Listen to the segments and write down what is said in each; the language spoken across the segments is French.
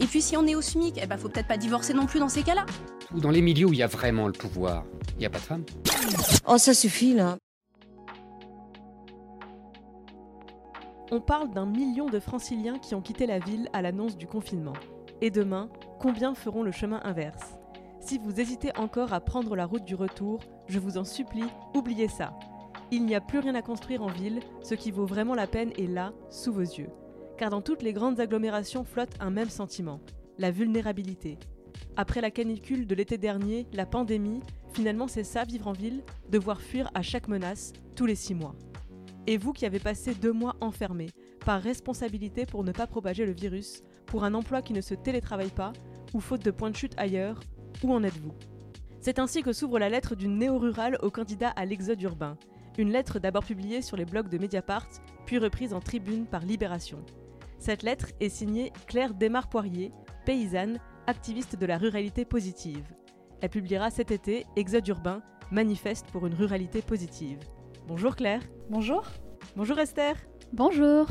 Et puis si on est au SMIC, eh ben faut peut-être pas divorcer non plus dans ces cas-là. Dans les milieux où il y a vraiment le pouvoir, il n'y a pas de femmes. Oh ça suffit là. On parle d'un million de franciliens qui ont quitté la ville à l'annonce du confinement. Et demain, combien feront le chemin inverse? Si vous hésitez encore à prendre la route du retour, je vous en supplie, oubliez ça. Il n'y a plus rien à construire en ville, ce qui vaut vraiment la peine est là, sous vos yeux. Car dans toutes les grandes agglomérations flotte un même sentiment, la vulnérabilité. Après la canicule de l'été dernier, la pandémie, finalement c'est ça vivre en ville, devoir fuir à chaque menace, tous les six mois. Et vous qui avez passé deux mois enfermés, par responsabilité pour ne pas propager le virus, pour un emploi qui ne se télétravaille pas, ou faute de point de chute ailleurs, où en êtes-vous? C'est ainsi que s'ouvre la lettre d'une néo-rurale au candidat à l'exode urbain. Une lettre d'abord publiée sur les blogs de Mediapart, puis reprise en tribune par Libération. Cette lettre est signée Claire Desmar-Poirier, paysanne, activiste de la ruralité positive. Elle publiera cet été Exode urbain, manifeste pour une ruralité positive. Bonjour Claire. Bonjour. Bonjour Esther. Bonjour.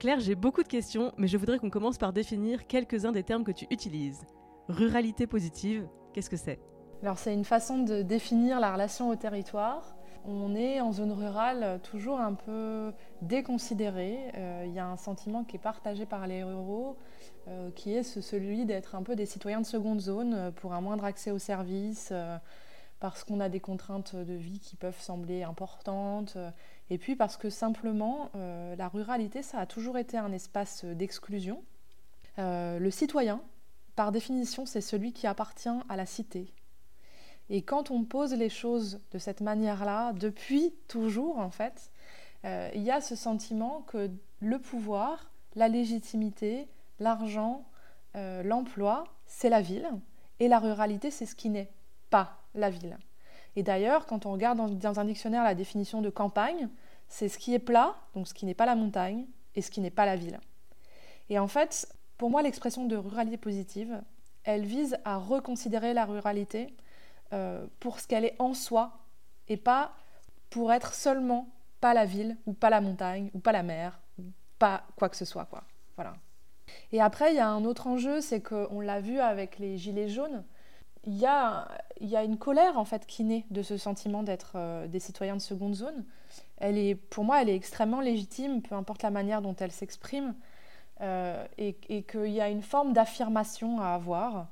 Claire, j'ai beaucoup de questions, mais je voudrais qu'on commence par définir quelques-uns des termes que tu utilises. Ruralité positive, qu'est-ce que c'est? Alors c'est une façon de définir la relation au territoire. On est en zone rurale toujours un peu déconsidéré. Euh, il y a un sentiment qui est partagé par les ruraux, euh, qui est celui d'être un peu des citoyens de seconde zone euh, pour un moindre accès aux services. Euh, parce qu'on a des contraintes de vie qui peuvent sembler importantes, et puis parce que simplement, euh, la ruralité, ça a toujours été un espace d'exclusion. Euh, le citoyen, par définition, c'est celui qui appartient à la cité. Et quand on pose les choses de cette manière-là, depuis toujours en fait, euh, il y a ce sentiment que le pouvoir, la légitimité, l'argent, euh, l'emploi, c'est la ville, et la ruralité, c'est ce qui n'est pas la ville. Et d'ailleurs, quand on regarde dans, dans, un dictionnaire la définition de campagne, c'est ce qui est plat, donc ce qui n'est pas la montagne, et ce qui n'est pas la ville. Et en fait, pour moi, l'expression de ruralité positive, elle vise à reconsidérer la ruralité euh, pour ce qu'elle est en soi, et pas pour être seulement pas la ville, ou pas la montagne, ou pas la mer, ou pas quoi que ce soit. Quoi. Voilà. Et après, il y a un autre enjeu, c'est qu'on l'a vu avec les gilets jaunes, il y, a, y a une colère en fait qui naît de ce sentiment d'être euh, des citoyens de seconde zone. Elle est, pour moi, elle est extrêmement légitime, peu importe la manière dont elle s'exprime, euh, et, et qu'il y a une forme d'affirmation à avoir.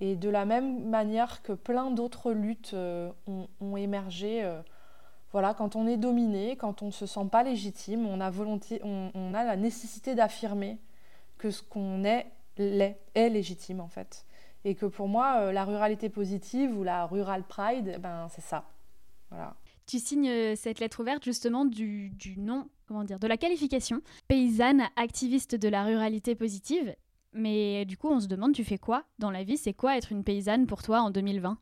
Et de la même manière que plein d'autres luttes euh, ont, émergé, euh, voilà, quand on est dominé, quand on ne se sent pas légitime, on a, volonté, on, a la nécessité d'affirmer que ce qu'on est, est, est légitime en fait et que pour moi, euh, la ruralité positive ou la rural pride, ben, c'est ça. Voilà. Tu signes cette lettre ouverte justement du nom, comment dire, de la qualification paysanne activiste de la ruralité positive. Mais du coup, on se demande, tu fais quoi dans la vie? C'est quoi être une paysanne pour toi en 2020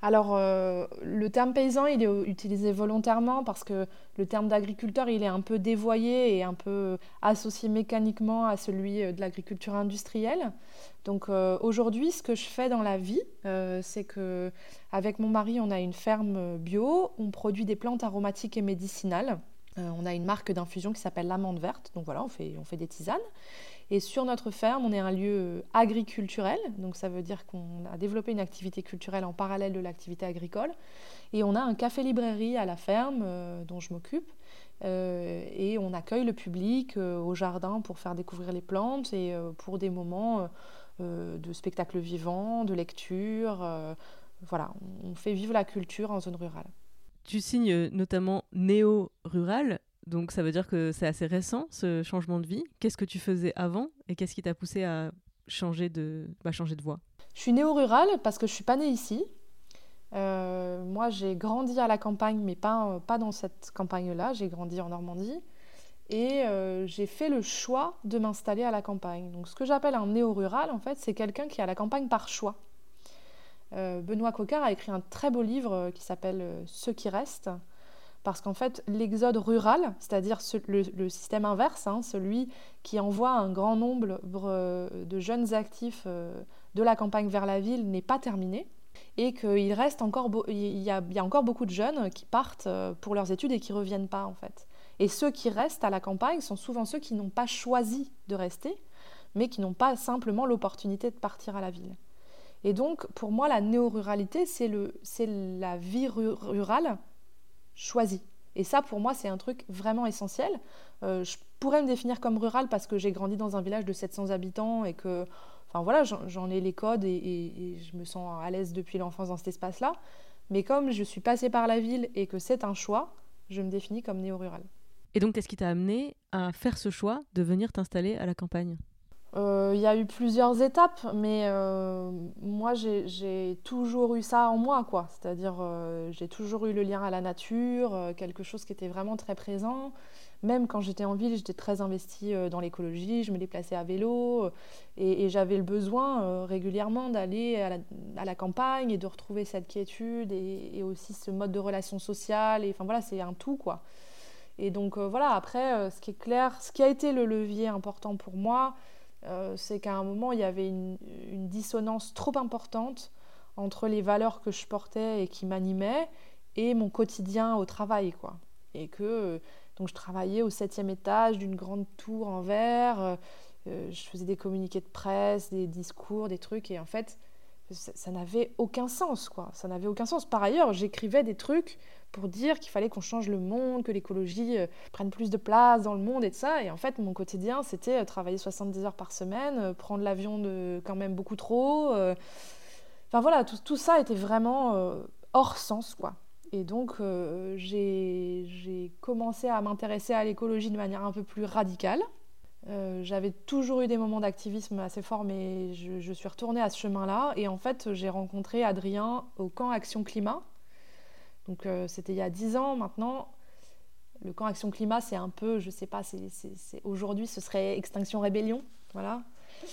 alors, euh, le terme paysan, il est utilisé volontairement parce que le terme d'agriculteur, il est un peu dévoyé et un peu associé mécaniquement à celui de l'agriculture industrielle. Donc euh, aujourd'hui, ce que je fais dans la vie, euh, c'est que avec mon mari, on a une ferme bio, on produit des plantes aromatiques et médicinales. Euh, on a une marque d'infusion qui s'appelle l'amande verte, donc voilà, on fait, on fait des tisanes. Et sur notre ferme, on est un lieu agriculturel, donc ça veut dire qu'on a développé une activité culturelle en parallèle de l'activité agricole. Et on a un café-librairie à la ferme euh, dont je m'occupe, et on accueille le public au jardin pour faire découvrir les plantes et pour des moments de spectacle vivant, de lecture. voilà, on fait vivre la culture en zone rurale. Tu signes notamment néo-rural, donc ça veut dire que c'est assez récent ce changement de vie. Qu'est-ce que tu faisais avant et qu'est-ce qui t'a poussé à changer de, bah, voie? Je suis néo-rurale parce que je suis pas née ici. Euh, moi, j'ai grandi à la campagne, mais pas, euh, pas dans cette campagne-là. J'ai grandi en Normandie. Et euh, j'ai fait le choix de m'installer à la campagne. Donc, ce que j'appelle un néo-rural, en fait, c'est quelqu'un qui est à la campagne par choix. Benoît Coquart a écrit un très beau livre qui s'appelle Ceux qui restent, parce qu'en fait, l'exode rural, c'est-à-dire le, système inverse, hein, celui qui envoie un grand nombre de jeunes actifs de la campagne vers la ville, n'est pas terminé et qu'il reste encore, il y, a, encore beaucoup de jeunes qui partent euh, pour leurs études et qui reviennent pas en fait. Et ceux qui restent à la campagne sont souvent ceux qui n'ont pas choisi de rester, mais qui n'ont pas simplement l'opportunité de partir à la ville. Et donc, pour moi, la néo-ruralité, c'est la vie rurale choisie. Et ça, pour moi, c'est un truc vraiment essentiel. Euh, je pourrais me définir comme rural parce que j'ai grandi dans un village de 700 habitants et que Enfin voilà, j'en ai les codes et, je me sens à l'aise depuis l'enfance dans cet espace-là. Mais comme je suis passée par la ville et que c'est un choix, je me définis comme néo-rural. Et donc, qu'est-ce qui t'a amené à faire ce choix de venir t'installer à la campagne? Il y a eu plusieurs étapes, mais euh, moi, j'ai toujours eu ça en moi, quoi. C'est-à-dire, euh, j'ai toujours eu le lien à la nature, quelque chose qui était vraiment très présent. Même quand j'étais en ville, j'étais très investie euh, dans l'écologie, je me déplaçais à vélo euh, et, j'avais le besoin euh, régulièrement d'aller à, la, campagne et de retrouver cette quiétude et, aussi ce mode de relation sociale. Enfin voilà, c'est un tout quoi. Et donc voilà, après, ce qui est clair, ce qui a été le levier important pour moi, c'est qu'à un moment, il y avait une, dissonance trop importante entre les valeurs que je portais et qui m'animaient et mon quotidien au travail quoi. Et que donc je travaillais au septième étage d'une grande tour en verre, euh, euh, je faisais des communiqués de presse, des discours, des trucs, et en fait, ça, n'avait aucun sens, quoi. Ça n'avait aucun sens. Par ailleurs, j'écrivais des trucs pour dire qu'il fallait qu'on change le monde, que l'écologie euh, prenne plus de place dans le monde et de ça. Et en fait, mon quotidien, c'était travailler 70 heures par semaine, prendre l'avion de quand même beaucoup trop. Enfin voilà, tout, tout, ça était vraiment hors sens, quoi. Et donc, euh, j'ai commencé à m'intéresser à l'écologie de manière un peu plus radicale. Euh, j'avais toujours eu des moments d'activisme assez forts, mais je, suis retournée à ce chemin-là. Et en fait, j'ai rencontré Adrien au camp Action Climat. Donc, euh, c'était il y a dix ans maintenant. Le camp Action Climat, c'est un peu, je sais pas, aujourd'hui, ce serait Extinction Rébellion. Voilà.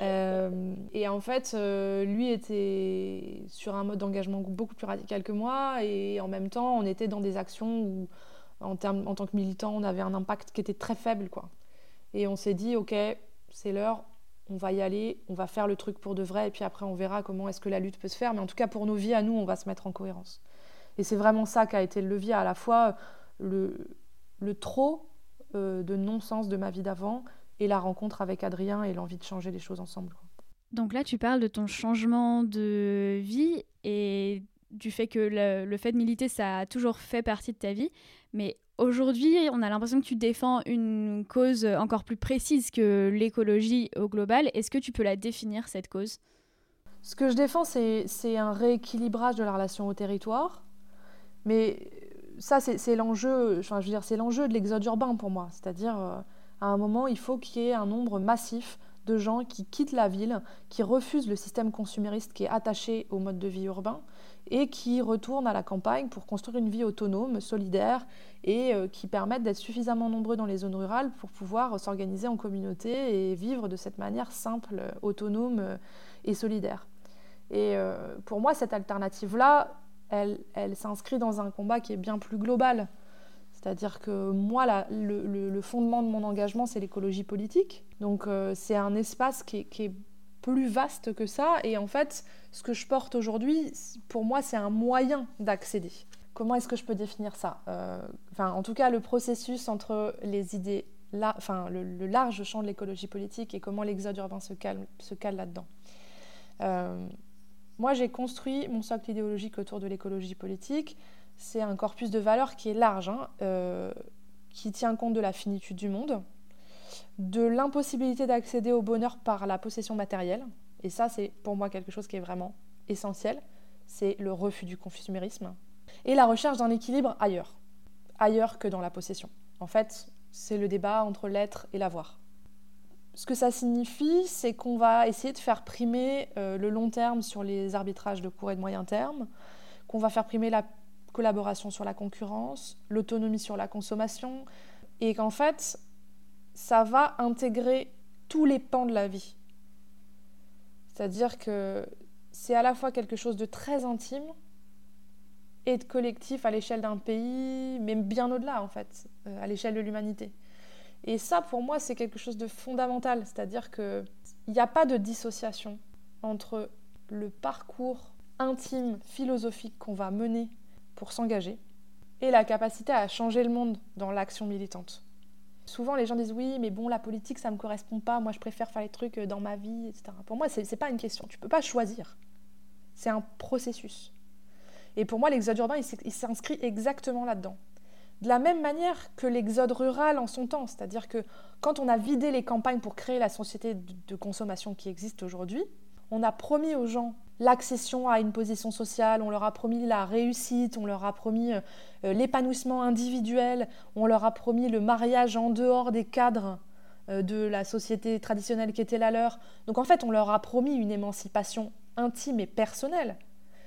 Euh, et en fait, euh, lui était sur un mode d'engagement beaucoup plus radical que moi, et en même temps, on était dans des actions où, en, termes, en tant que militant, on avait un impact qui était très faible, quoi. Et on s'est dit, ok, c'est l'heure, on va y aller, on va faire le truc pour de vrai, et puis après, on verra comment est-ce que la lutte peut se faire. Mais en tout cas, pour nos vies à nous, on va se mettre en cohérence. Et c'est vraiment ça qui a été le levier, à la fois le, le trop euh, de non-sens de ma vie d'avant et la rencontre avec Adrien et l'envie de changer les choses ensemble. Donc là, tu parles de ton changement de vie et du fait que le, fait de militer, ça a toujours fait partie de ta vie. Mais aujourd'hui, on a l'impression que tu défends une cause encore plus précise que l'écologie au global. Est-ce que tu peux la définir, cette cause? Ce que je défends, c'est un rééquilibrage de la relation au territoire. Mais ça, c'est l'enjeu, c'est l'enjeu de l'exode urbain pour moi. C'est-à-dire... Euh, à un moment, il faut qu'il y ait un nombre massif de gens qui quittent la ville, qui refusent le système consumériste qui est attaché au mode de vie urbain et qui retournent à la campagne pour construire une vie autonome, solidaire et euh, qui permettent d'être suffisamment nombreux dans les zones rurales pour pouvoir s'organiser en communauté et vivre de cette manière simple, autonome euh, et solidaire. Et euh, pour moi, cette alternative-là, elle, s'inscrit dans un combat qui est bien plus global. C'est-à-dire que moi, le, fondement de mon engagement, c'est l'écologie politique. Donc euh, c'est un espace qui est, plus vaste que ça. Et en fait, ce que je porte aujourd'hui, pour moi, c'est un moyen d'accéder. Comment est-ce que je peux définir ça euh, En tout cas, le processus entre les idées, le, large champ de l'écologie politique et comment l'exode urbain se, calme, se cale là-dedans. Euh, moi, j'ai construit mon socle idéologique autour de l'écologie politique c'est un corpus de valeurs qui est large. Hein. Euh, qui tient compte de la finitude du monde, de l'impossibilité d'accéder au bonheur par la possession matérielle. Et ça, c'est pour moi quelque chose qui est vraiment essentiel. C'est le refus du consumérisme. Et la recherche d'un équilibre ailleurs. Ailleurs que dans la possession. En fait, c'est le débat entre l'être et l'avoir. Ce que ça signifie, c'est qu'on va essayer de faire primer euh, le long terme sur les arbitrages de court et de moyen terme, qu'on va faire primer la collaboration sur la concurrence, l'autonomie sur la consommation, et qu'en fait, ça va intégrer tous les pans de la vie. C'est-à-dire que c'est à la fois quelque chose de très intime et de collectif à l'échelle d'un pays, mais bien au-delà en fait, euh, à l'échelle de l'humanité. Et ça, pour moi, c'est quelque chose de fondamental, c'est-à-dire qu'il n'y a pas de dissociation entre le parcours intime, philosophique qu'on va mener pour s'engager et la capacité à changer le monde dans l'action militante. Souvent, les gens disent oui, mais bon, la politique, ça ne me correspond pas. Moi, je préfère faire les trucs dans ma vie, etc. Pour moi, ce n'est pas une question. Tu ne peux pas choisir. C'est un processus. Et pour moi, l'exode urbain, il s'inscrit exactement là-dedans. De la même manière que l'exode rural en son temps, c'est-à-dire que quand on a vidé les campagnes pour créer la société de consommation qui existe aujourd'hui, on a promis aux gens l'accession à une position sociale, on leur a promis la réussite, on leur a promis euh, l'épanouissement individuel, on leur a promis le mariage en dehors des cadres euh, de la société traditionnelle qui était la leur. Donc en fait, on leur a promis une émancipation intime et personnelle.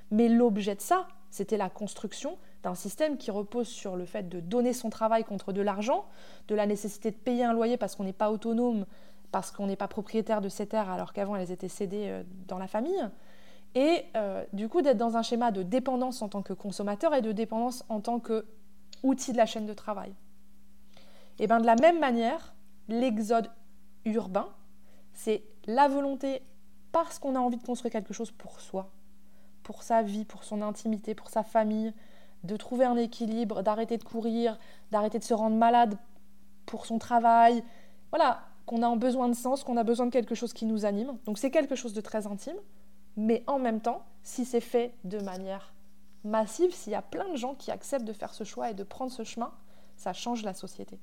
Mais l'objet de ça, c'était la construction d'un système qui repose sur le fait de donner son travail contre de l'argent, de la nécessité de payer un loyer parce qu'on n'est pas autonome, parce qu'on n'est pas propriétaire de ces terres alors qu'avant elles étaient cédées euh, dans la famille, et euh, du coup d'être dans un schéma de dépendance en tant que consommateur et de dépendance en tant qu'outil de la chaîne de travail. Et bien de la même manière, l'exode urbain, c'est la volonté, parce qu'on a envie de construire quelque chose pour soi, pour sa vie, pour son intimité, pour sa famille, de trouver un équilibre, d'arrêter de courir, d'arrêter de se rendre malade pour son travail. Voilà, qu'on a besoin de sens, qu'on a besoin de quelque chose qui nous anime. Donc c'est quelque chose de très intime, mais en même temps, si c'est fait de manière massive, s'il y a plein de gens qui acceptent de faire ce choix et de prendre ce chemin, ça change la société.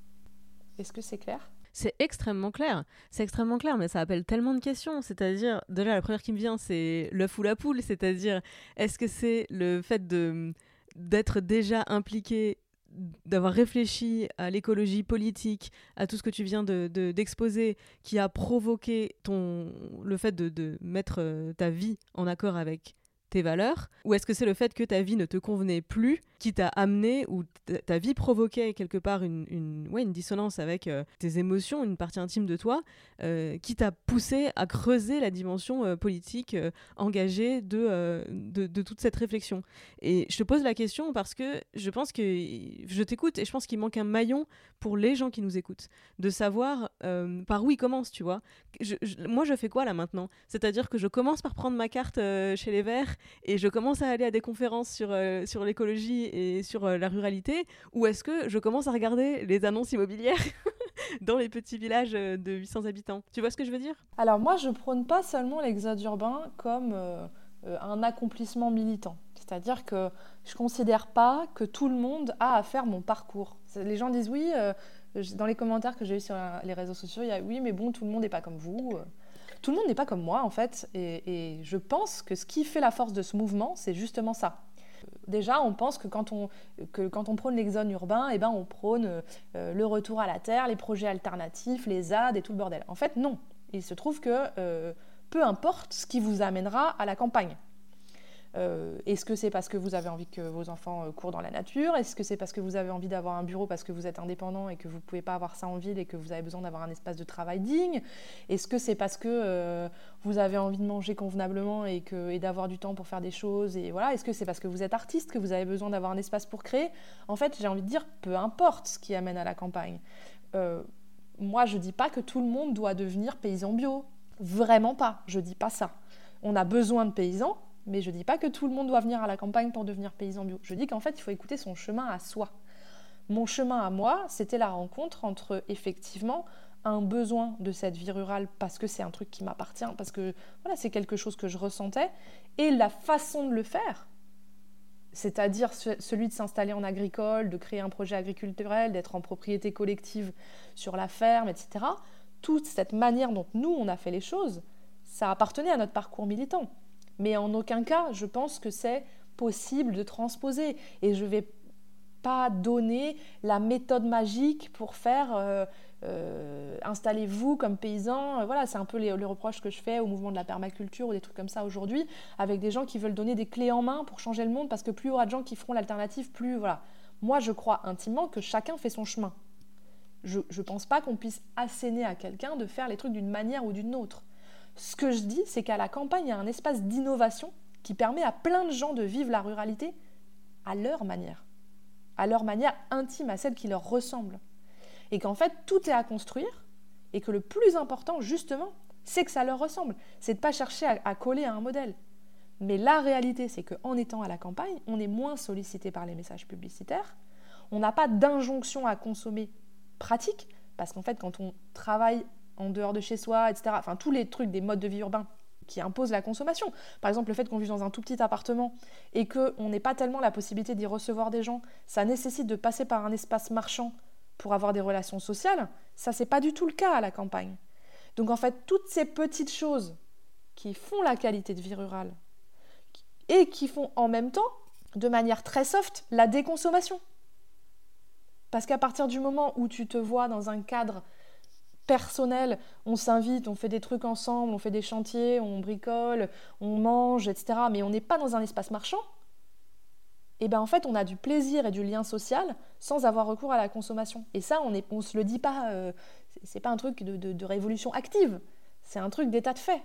Est-ce que c'est clair? C'est extrêmement clair. C'est extrêmement clair, mais ça appelle tellement de questions. C'est-à-dire, déjà, la première qui me vient, c'est l'œuf ou la poule. C'est-à-dire, est-ce que c'est le fait de d'être déjà impliqué d'avoir réfléchi à l'écologie politique, à tout ce que tu viens d'exposer, de, qui a provoqué ton, le fait de, de mettre euh, ta vie en accord avec tes valeurs Ou est-ce que c'est le fait que ta vie ne te convenait plus qui t'a amené ou ta vie provoquait quelque part une, une, ouais, une dissonance avec euh, tes émotions, une partie intime de toi, euh, qui t'a poussé à creuser la dimension euh, politique engagée de, de, de, toute cette réflexion? Et je te pose la question parce que je pense que je t'écoute et je pense qu'il manque un maillon pour les gens qui nous écoutent, de savoir par où ils commencent, tu vois? moi, je fais quoi là maintenant? C'est-à-dire que je commence par prendre ma carte chez les Verts et je commence à aller à des conférences sur, sur l'écologie et sur euh, la ruralité Ou est-ce que je commence à regarder les annonces immobilières dans les petits villages euh, de 800 habitants? Tu vois ce que je veux dire? Alors moi, je prône pas seulement l'exode urbain comme euh, un accomplissement militant. C'est-à-dire que je considère pas que tout le monde a à faire mon parcours. Les gens disent oui, dans les commentaires que j'ai eu sur les réseaux sociaux, il y a oui, mais bon, tout le monde n'est pas comme vous. Tout le monde n'est pas comme moi, en fait. Et, je pense que ce qui fait la force de ce mouvement, c'est justement ça déjà, on pense que quand on, que quand on prône l'exode urbain, eh ben, on prône euh, le retour à la terre, les projets alternatifs, les ZAD et tout le bordel. En fait, non. Il se trouve que euh, peu importe ce qui vous amènera à la campagne. Euh, est-ce que c'est parce que vous avez envie que vos enfants euh, courent dans la nature? Est-ce que c'est parce que vous avez envie d'avoir un bureau parce que vous êtes indépendant et que vous ne pouvez pas avoir ça en ville et que vous avez besoin d'avoir un espace de travail digne? Est-ce que c'est parce que euh, vous avez envie de manger convenablement et, d'avoir du temps pour faire des choses et voilà? Est-ce que c'est parce que vous êtes artiste que vous avez besoin d'avoir un espace pour créer? En fait, j'ai envie de dire, peu importe ce qui amène à la campagne. moi, je ne dis pas que tout le monde doit devenir paysan bio. Vraiment pas. Je ne dis pas ça. On a besoin de paysans, mais je ne dis pas que tout le monde doit venir à la campagne pour devenir paysan bio. Je dis qu'en fait, il faut écouter son chemin à soi. Mon chemin à moi, c'était la rencontre entre effectivement un besoin de cette vie rurale parce que c'est un truc qui m'appartient, parce que voilà, c'est quelque chose que je ressentais, et la façon de le faire, c'est-à-dire celui de s'installer en agricole, de créer un projet agriculturel, d'être en propriété collective sur la ferme, etc. Toute cette manière dont nous, on a fait les choses, ça appartenait à notre parcours militant. Mais en aucun cas, je pense que c'est possible de transposer. Et je ne vais pas donner la méthode magique pour faire euh, euh, installez-vous comme paysan. voilà, c'est un peu les, les, reproches que je fais au mouvement de la permaculture ou des trucs comme ça aujourd'hui, avec des gens qui veulent donner des clés en main pour changer le monde, parce que plus il y aura de gens qui feront l'alternative, plus voilà. Moi, je crois intimement que chacun fait son chemin. Je ne pense pas qu'on puisse asséner à quelqu'un de faire les trucs d'une manière ou d'une autre. Ce que je dis, c'est qu'à la campagne, il y a un espace d'innovation qui permet à plein de gens de vivre la ruralité à leur manière, à leur manière intime, à celle qui leur ressemble. Et qu'en fait, tout est à construire et que le plus important, justement, c'est que ça leur ressemble. C'est de ne pas chercher à, coller à un modèle. Mais la réalité, c'est qu'en étant à la campagne, on est moins sollicité par les messages publicitaires. On n'a pas d'injonction à consommer pratique, parce qu'en fait, quand on travaille en dehors de chez soi, etc., enfin, tous les trucs des modes de vie urbains qui imposent la consommation. Par exemple, le fait qu'on vive dans un tout petit appartement et qu'on n'ait pas tellement la possibilité d'y recevoir des gens, ça nécessite de passer par un espace marchand pour avoir des relations sociales. Ça, c'est pas du tout le cas à la campagne. Donc en fait, toutes ces petites choses qui font la qualité de vie rurale et qui font en même temps, de manière très soft, la déconsommation. Parce qu'à partir du moment où tu te vois dans un cadre personnel, on s'invite, on fait des trucs ensemble, on fait des chantiers, on bricole, on mange, etc. Mais on n'est pas dans un espace marchand. Et bien en fait, on a du plaisir et du lien social sans avoir recours à la consommation. Et ça, on ne se le dit pas, euh, c'est pas un truc de, révolution active, c'est un truc d'état de fait.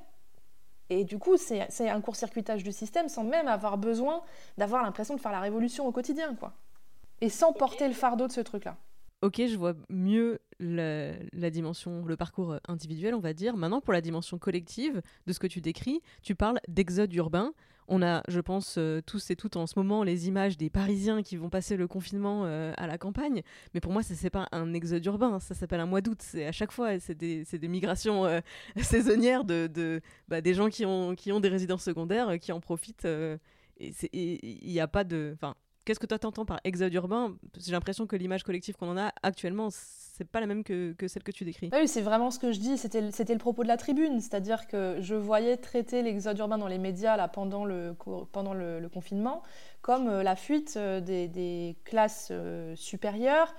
Et du coup, c'est un court-circuitage du système sans même avoir besoin d'avoir l'impression de faire la révolution au quotidien, quoi. Et sans porter le fardeau de ce truc-là ok, je vois mieux la, dimension, le parcours individuel, on va dire. Maintenant, pour la dimension collective de ce que tu décris, tu parles d'exode urbain. On a, je pense, euh, tous et toutes en ce moment les images des Parisiens qui vont passer le confinement euh, à la campagne. Mais pour moi, ça c'est pas un exode urbain, ça s'appelle un mois d'août. C'est à chaque fois, c'est des, migrations euh, saisonnières de, bah, des gens qui ont, qui ont des résidences secondaires, qui en profitent. il n'y a pas de, Qu'est-ce que toi t'entends par exode urbain? J'ai l'impression que l'image collective qu'on en a actuellement, c'est pas la même que, celle que tu décris. Oui, c'est vraiment ce que je dis. C'était le propos de la tribune, c'est-à-dire que je voyais traiter l'exode urbain dans les médias là pendant le pendant le, confinement comme euh, la fuite euh, des, classes euh, supérieures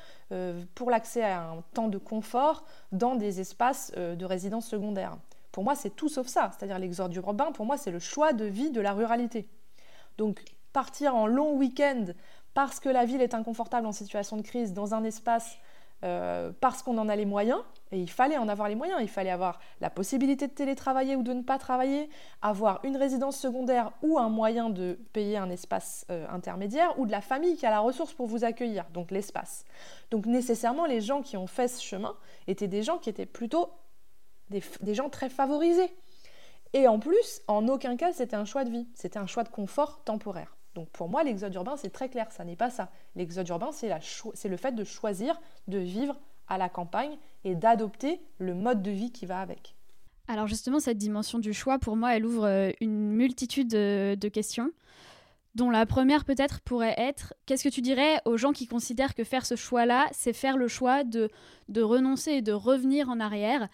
pour l'accès à un temps de confort dans des espaces de résidence secondaire. Pour moi, c'est tout sauf ça. C'est-à-dire l'exode urbain, pour moi, c'est le choix de vie de la ruralité. Donc partir en long week-end parce que la ville est inconfortable en situation de crise dans un espace euh, parce qu'on en a les moyens, et il fallait en avoir les moyens, il fallait avoir la possibilité de télétravailler ou de ne pas travailler, avoir une résidence secondaire ou un moyen de payer un espace euh, intermédiaire, ou de la famille qui a la ressource pour vous accueillir, donc l'espace. Donc nécessairement, les gens qui ont fait ce chemin étaient des gens qui étaient plutôt des gens très favorisés. Et en plus, en aucun cas, c'était un choix de vie, c'était un choix de confort temporaire. Donc pour moi, l'exode urbain, c'est très clair, ça n'est pas ça. L'exode urbain, c'est le fait de choisir de vivre à la campagne et d'adopter le mode de vie qui va avec. Alors justement, cette dimension du choix, pour moi, elle ouvre euh, une multitude de, questions, dont la première peut-être pourrait être, qu'est-ce que tu dirais aux gens qui considèrent que faire ce choix-là, c'est faire le choix de, de renoncer et de revenir en arrière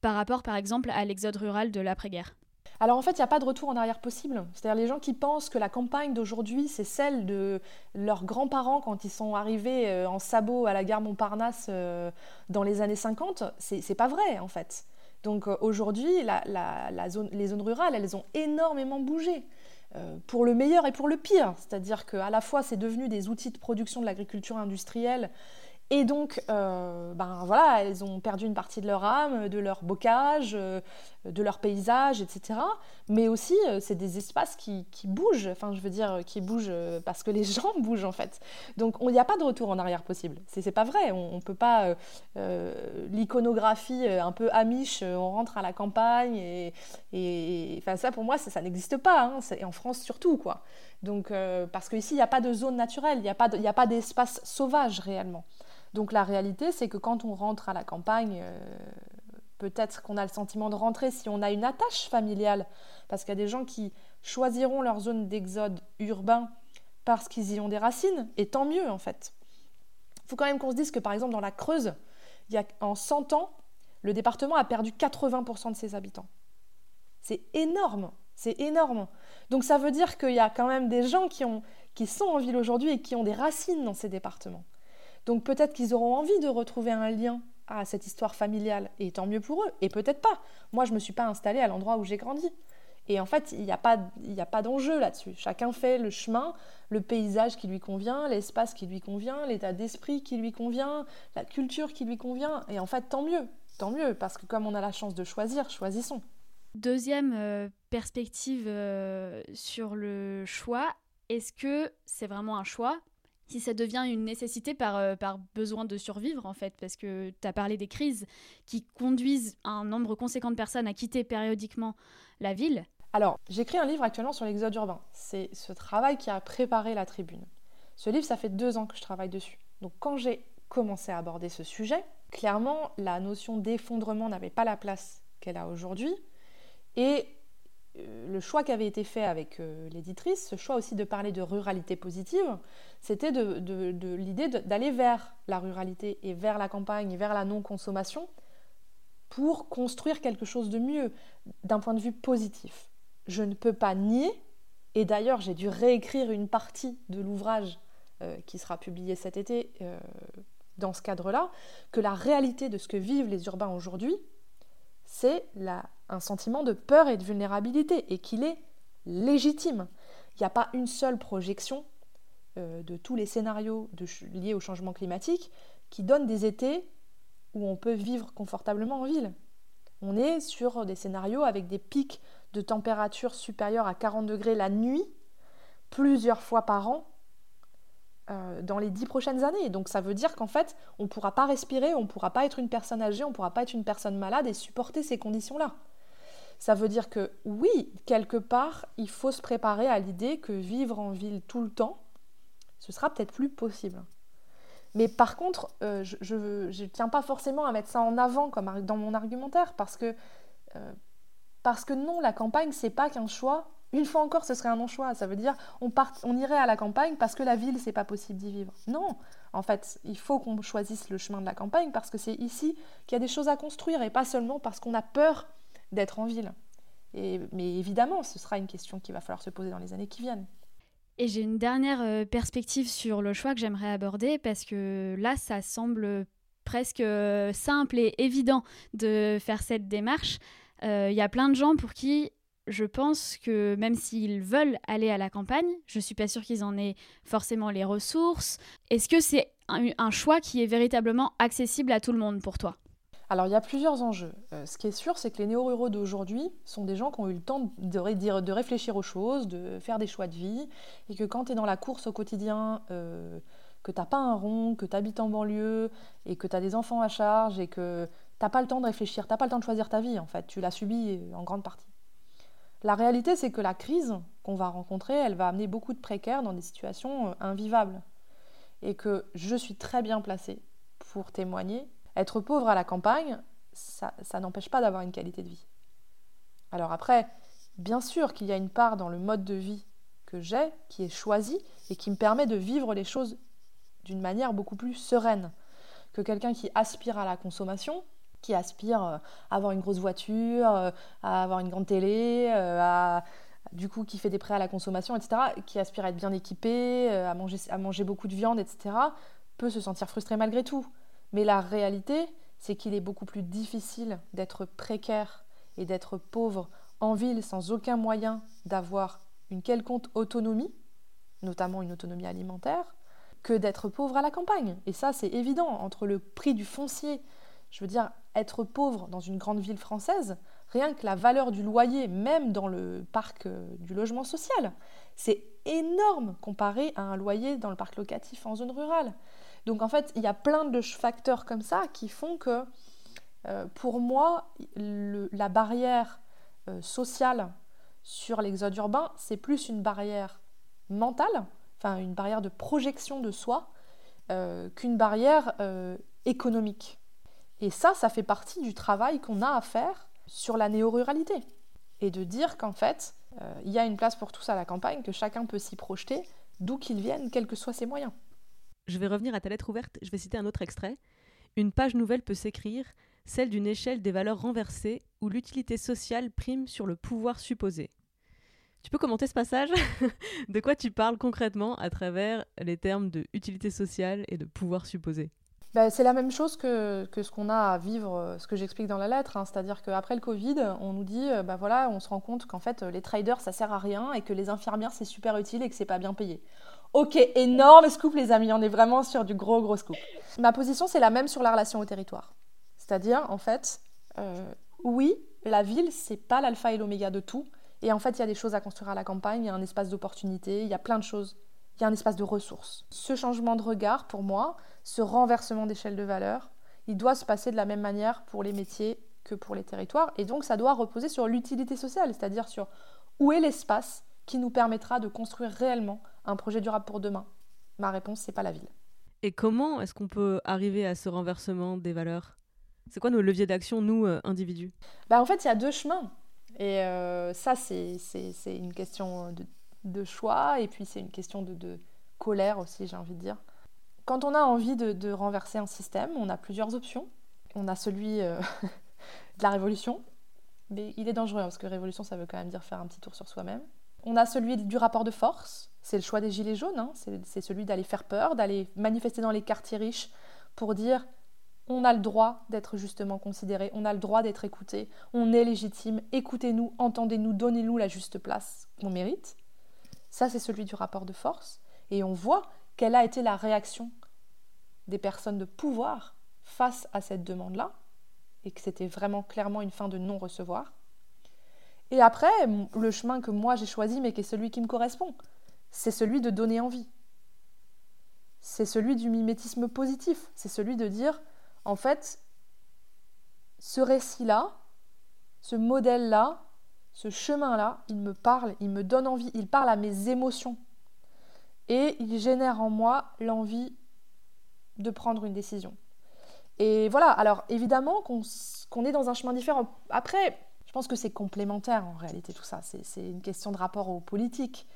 par rapport, par exemple, à l'exode rural de l'après-guerre? Alors en fait, il n'y a pas de retour en arrière possible. C'est-à-dire les gens qui pensent que la campagne d'aujourd'hui, c'est celle de leurs grands-parents quand ils sont arrivés euh, en sabot à la gare Montparnasse euh, dans les années 50, c'est pas vrai en fait. Donc euh, aujourd'hui, les zones rurales, elles ont énormément bougé. pour le meilleur et pour le pire. C'est-à-dire qu'à la fois, c'est devenu des outils de production de l'agriculture industrielle et donc, euh, ben voilà, elles ont perdu une partie de leur âme, de leur bocage, euh, de leur paysage, etc. Mais aussi, euh, c'est des espaces qui, bougent, enfin, je veux dire, qui bougent parce que les gens bougent, en fait. Donc, il n'y a pas de retour en arrière possible. C'est pas vrai. On ne peut pas. L'iconographie un peu amiche, on rentre à la campagne, et, enfin, ça, pour moi, ça, n'existe pas. Hein, et en France, surtout, quoi. Donc, parce qu'ici, il n'y a pas de zone naturelle, il n'y a pas d'espace sauvage réellement. Donc la réalité, c'est que quand on rentre à la campagne, euh, peut-être qu'on a le sentiment de rentrer si on a une attache familiale, parce qu'il y a des gens qui choisiront leur zone d'exode urbain parce qu'ils y ont des racines, et tant mieux en fait. Il faut quand même qu'on se dise que par exemple dans la Creuse, il y a, en 100 ans, le département a perdu 80% de ses habitants. C'est énorme, c'est énorme. Donc ça veut dire qu'il y a quand même des gens qui, ont, qui sont en ville aujourd'hui et qui ont des racines dans ces départements. Donc peut-être qu'ils auront envie de retrouver un lien à cette histoire familiale, et tant mieux pour eux, et peut-être pas. Moi, je ne me suis pas installée à l'endroit où j'ai grandi. Et en fait, il n'y a pas, d'enjeu là-dessus. Chacun fait le chemin, le paysage qui lui convient, l'espace qui lui convient, l'état d'esprit qui lui convient, la culture qui lui convient. Et en fait, tant mieux, tant mieux, parce que comme on a la chance de choisir, choisissons. Deuxième euh, perspective euh, sur le choix, est-ce que c'est vraiment un choix si ça devient une nécessité par, euh, par besoin de survivre, en fait, parce que tu as parlé des crises qui conduisent un nombre conséquent de personnes à quitter périodiquement la ville. Alors, j'écris un livre actuellement sur l'exode urbain. C'est ce travail qui a préparé la tribune. Ce livre, ça fait deux ans que je travaille dessus. Donc, quand j'ai commencé à aborder ce sujet, clairement, la notion d'effondrement n'avait pas la place qu'elle a aujourd'hui. Et euh, le choix qui avait été fait avec euh, l'éditrice, ce choix aussi de parler de ruralité positive, c'était de, l'idée d'aller vers la ruralité et vers la campagne et vers la non-consommation pour construire quelque chose de mieux d'un point de vue positif. Je ne peux pas nier, et d'ailleurs j'ai dû réécrire une partie de l'ouvrage euh, qui sera publié cet été dans ce cadre-là, que la réalité de ce que vivent les urbains aujourd'hui, c'est un sentiment de peur et de vulnérabilité, et qu'il est légitime. Il n'y a pas une seule projection euh, de tous les scénarios liés au changement climatique qui donne des étés où on peut vivre confortablement en ville. On est sur des scénarios avec des pics de température supérieurs à 40 degrés la nuit, plusieurs fois par an, euh, dans les dix prochaines années. Donc ça veut dire qu'en fait, on ne pourra pas respirer, on ne pourra pas être une personne âgée, on ne pourra pas être une personne malade et supporter ces conditions-là. Ça veut dire que oui, quelque part, il faut se préparer à l'idée que vivre en ville tout le temps, ce sera peut-être plus possible. Mais par contre, euh, je ne tiens pas forcément à mettre ça en avant comme dans mon argumentaire parce que, euh, parce que non, la campagne, c'est pas qu'un choix une fois encore, ce serait un non-choix. Ça veut dire on, on irait à la campagne parce que la ville, c'est pas possible d'y vivre. Non, en fait, il faut qu'on choisisse le chemin de la campagne parce que c'est ici qu'il y a des choses à construire et pas seulement parce qu'on a peur d'être en ville. Mais évidemment, ce sera une question qu'il va falloir se poser dans les années qui viennent. Et j'ai une dernière euh, perspective sur le choix que j'aimerais aborder parce que là, ça semble presque euh, simple et évident de faire cette démarche. Euh, il y a plein de gens pour qui je pense que même s'ils veulent aller à la campagne, je suis pas sûre qu'ils en aient forcément les ressources. Est-ce que c'est un, choix qui est véritablement accessible à tout le monde pour toi? Alors il y a plusieurs enjeux. Euh, ce qui est sûr, c'est que les néo-ruraux d'aujourd'hui sont des gens qui ont eu le temps de, réfléchir aux choses, de faire des choix de vie, et que quand tu es dans la course au quotidien, euh, que tu n'as pas un rond, que tu habites en banlieue, et que tu as des enfants à charge, et que tu n'as pas le temps de réfléchir, tu n'as pas le temps de choisir ta vie, en fait, tu l'as subi en grande partie. La réalité, c'est que la crise qu'on va rencontrer, elle va amener beaucoup de précaires dans des situations euh, invivables. Et que je suis très bien placée pour témoigner. Être pauvre à la campagne, ça, n'empêche pas d'avoir une qualité de vie. Alors après, bien sûr qu'il y a une part dans le mode de vie que j'ai, qui est choisi et qui me permet de vivre les choses d'une manière beaucoup plus sereine que quelqu'un qui aspire à la consommation qui aspirent euh, à avoir une grosse voiture, euh, à avoir une grande télé, euh, à, du coup qui fait des prêts à la consommation, etc., qui aspire à être bien équipé, à manger beaucoup de viande, etc., peut se sentir frustré malgré tout. Mais la réalité, c'est qu'il est beaucoup plus difficile d'être précaire et d'être pauvre en ville sans aucun moyen d'avoir une quelconque autonomie, notamment une autonomie alimentaire, que d'être pauvre à la campagne. Et ça, c'est évident, entre le prix du foncier, je veux dire, être pauvre dans une grande ville française, rien que la valeur du loyer, même dans le parc euh, du logement social, c'est énorme comparé à un loyer dans le parc locatif en zone rurale. Donc en fait, il y a plein de facteurs comme ça qui font que, euh, pour moi, la barrière euh, sociale sur l'exode urbain, c'est plus une barrière mentale, enfin une barrière de projection de soi, qu'une barrière économique. Et ça, ça fait partie du travail qu'on a à faire sur la néo-ruralité. Et de dire qu'en fait, euh, il y a une place pour tous à la campagne, que chacun peut s'y projeter, d'où qu'ils viennent, quels que soient ses moyens. Je vais revenir à ta lettre ouverte, je vais citer un autre extrait. Une page nouvelle peut s'écrire, celle d'une échelle des valeurs renversées où l'utilité sociale prime sur le pouvoir supposé. Tu peux commenter ce passage? De quoi tu parles concrètement à travers les termes de utilité sociale et de pouvoir supposé? Ben, c'est la même chose que, ce qu'on a à vivre, euh, ce que j'explique dans la lettre. Hein. C'est-à-dire qu'après le Covid, on nous dit, ben voilà, on se rend compte qu'en fait, les traders, ça sert à rien et que les infirmières, c'est super utile et que c'est pas bien payé. Ok, énorme scoop, les amis, on est vraiment sur du gros, gros scoop. Ma position, c'est la même sur la relation au territoire. C'est-à-dire, en fait, euh, oui, la ville, c'est pas l'alpha et l'oméga de tout. Et en fait, il y a des choses à construire à la campagne, il y a un espace d'opportunité, il y a plein de choses. Il y a un espace de ressources. Ce changement de regard, pour moi, ce renversement d'échelle de valeur, il doit se passer de la même manière pour les métiers que pour les territoires. Et donc, ça doit reposer sur l'utilité sociale, c'est-à-dire sur où est l'espace qui nous permettra de construire réellement un projet durable pour demain. Ma réponse, c'est pas la ville. Et comment est-ce qu'on peut arriver à ce renversement des valeurs? C'est quoi nos leviers d'action, nous, euh, individus? Bah, En fait, il y a deux chemins. Et euh, ça, c'est une question de, choix, et puis c'est une question de, de colère aussi, j'ai envie de dire. Quand on a envie de, renverser un système, on a plusieurs options. On a celui euh, de la révolution, mais il est dangereux hein, parce que révolution, ça veut quand même dire faire un petit tour sur soi-même. On a celui du rapport de force, c'est le choix des gilets jaunes, hein. c'est celui d'aller faire peur, d'aller manifester dans les quartiers riches pour dire on a le droit d'être justement considéré, on a le droit d'être écouté, on est légitime, écoutez-nous, entendez-nous, donnez-nous la juste place qu'on mérite. Ça, c'est celui du rapport de force. Et on voit quelle a été la réaction des personnes de pouvoir face à cette demande-là, et que c'était vraiment clairement une fin de non-recevoir. Et après, le chemin que moi j'ai choisi, mais qui est celui qui me correspond, c'est celui de donner envie. C'est celui du mimétisme positif. C'est celui de dire, en fait, ce récit-là, ce modèle-là, ce chemin-là, il me parle, il me donne envie, il parle à mes émotions et il génère en moi l'envie de prendre une décision. Et voilà, alors évidemment qu'on est dans un chemin différent. Après, pense que c'est complémentaire en réalité tout ça, c'est une question de rapport aux politiques.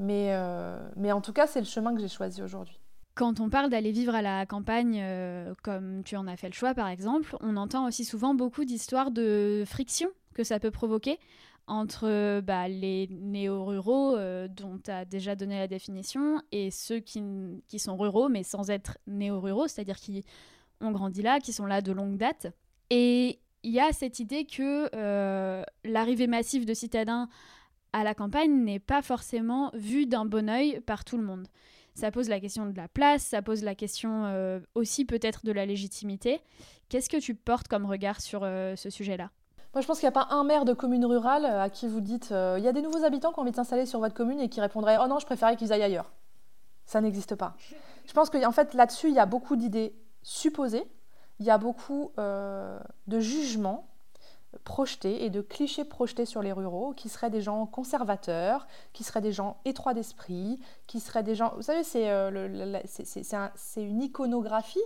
Mais, euh, mais en tout cas, c'est le chemin que j'ai choisi aujourd'hui. Quand on parle d'aller vivre à la campagne, euh, comme tu en as fait le choix par exemple, on entend aussi souvent beaucoup d'histoires de friction que ça peut provoquer entre bah, les néo-ruraux euh, dont tu as déjà donné la définition et ceux qui, qui sont ruraux mais sans être néo-ruraux, c'est-à-dire qui ont grandi là, qui sont là de longue date. Et il y a cette idée que euh, l'arrivée massive de citadins à la campagne n'est pas forcément vue d'un bon oeil par tout le monde. Ça pose la question de la place, ça pose la question euh, aussi peut-être de la légitimité. Qu'est-ce que tu portes comme regard sur ce sujet-là? Moi, je pense qu'il n'y a pas un maire de commune rurale à qui vous dites euh, il y a des nouveaux habitants qui ont envie de s'installer sur votre commune et qui répondraient oh non, je préférais qu'ils aillent ailleurs. Ça n'existe pas. Je pense qu'en fait, là-dessus, il y a beaucoup d'idées supposées, il y a beaucoup euh, de jugements projetés et de clichés projetés sur les ruraux qui seraient des gens conservateurs, qui seraient des gens étroits d'esprit, qui seraient des gens. Vous savez, c'est euh, une iconographie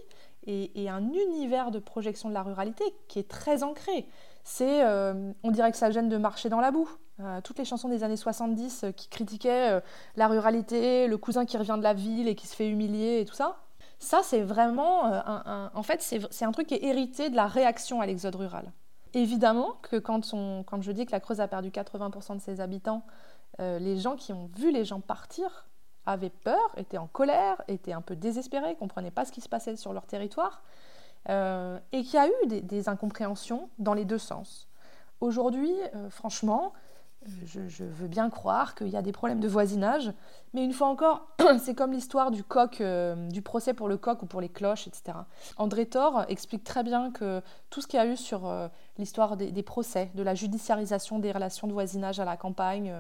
et, un univers de projection de la ruralité qui est très ancré c'est euh, on dirait que ça gêne de marcher dans la boue. Euh, toutes les chansons des années 70 euh, qui critiquaient la ruralité, le cousin qui revient de la ville et qui se fait humilier et tout ça. Ça, c'est vraiment un, En fait, c'est un truc qui est hérité de la réaction à l'exode rural. Évidemment que quand, je dis que la Creuse a perdu 80% de ses habitants, les gens qui ont vu les gens partir avaient peur, étaient en colère, étaient un peu désespérés, comprenaient pas ce qui se passait sur leur territoire. Euh, et qu'il y a eu des, incompréhensions dans les deux sens. Aujourd'hui, euh, franchement, je, veux bien croire qu'il y a des problèmes de voisinage, mais une fois encore, c'est comme l'histoire du coq, euh, du procès pour le coq ou pour les cloches, etc. André Thor explique très bien que tout ce qu'il y a eu sur l'histoire des, procès, de la judiciarisation des relations de voisinage à la campagne,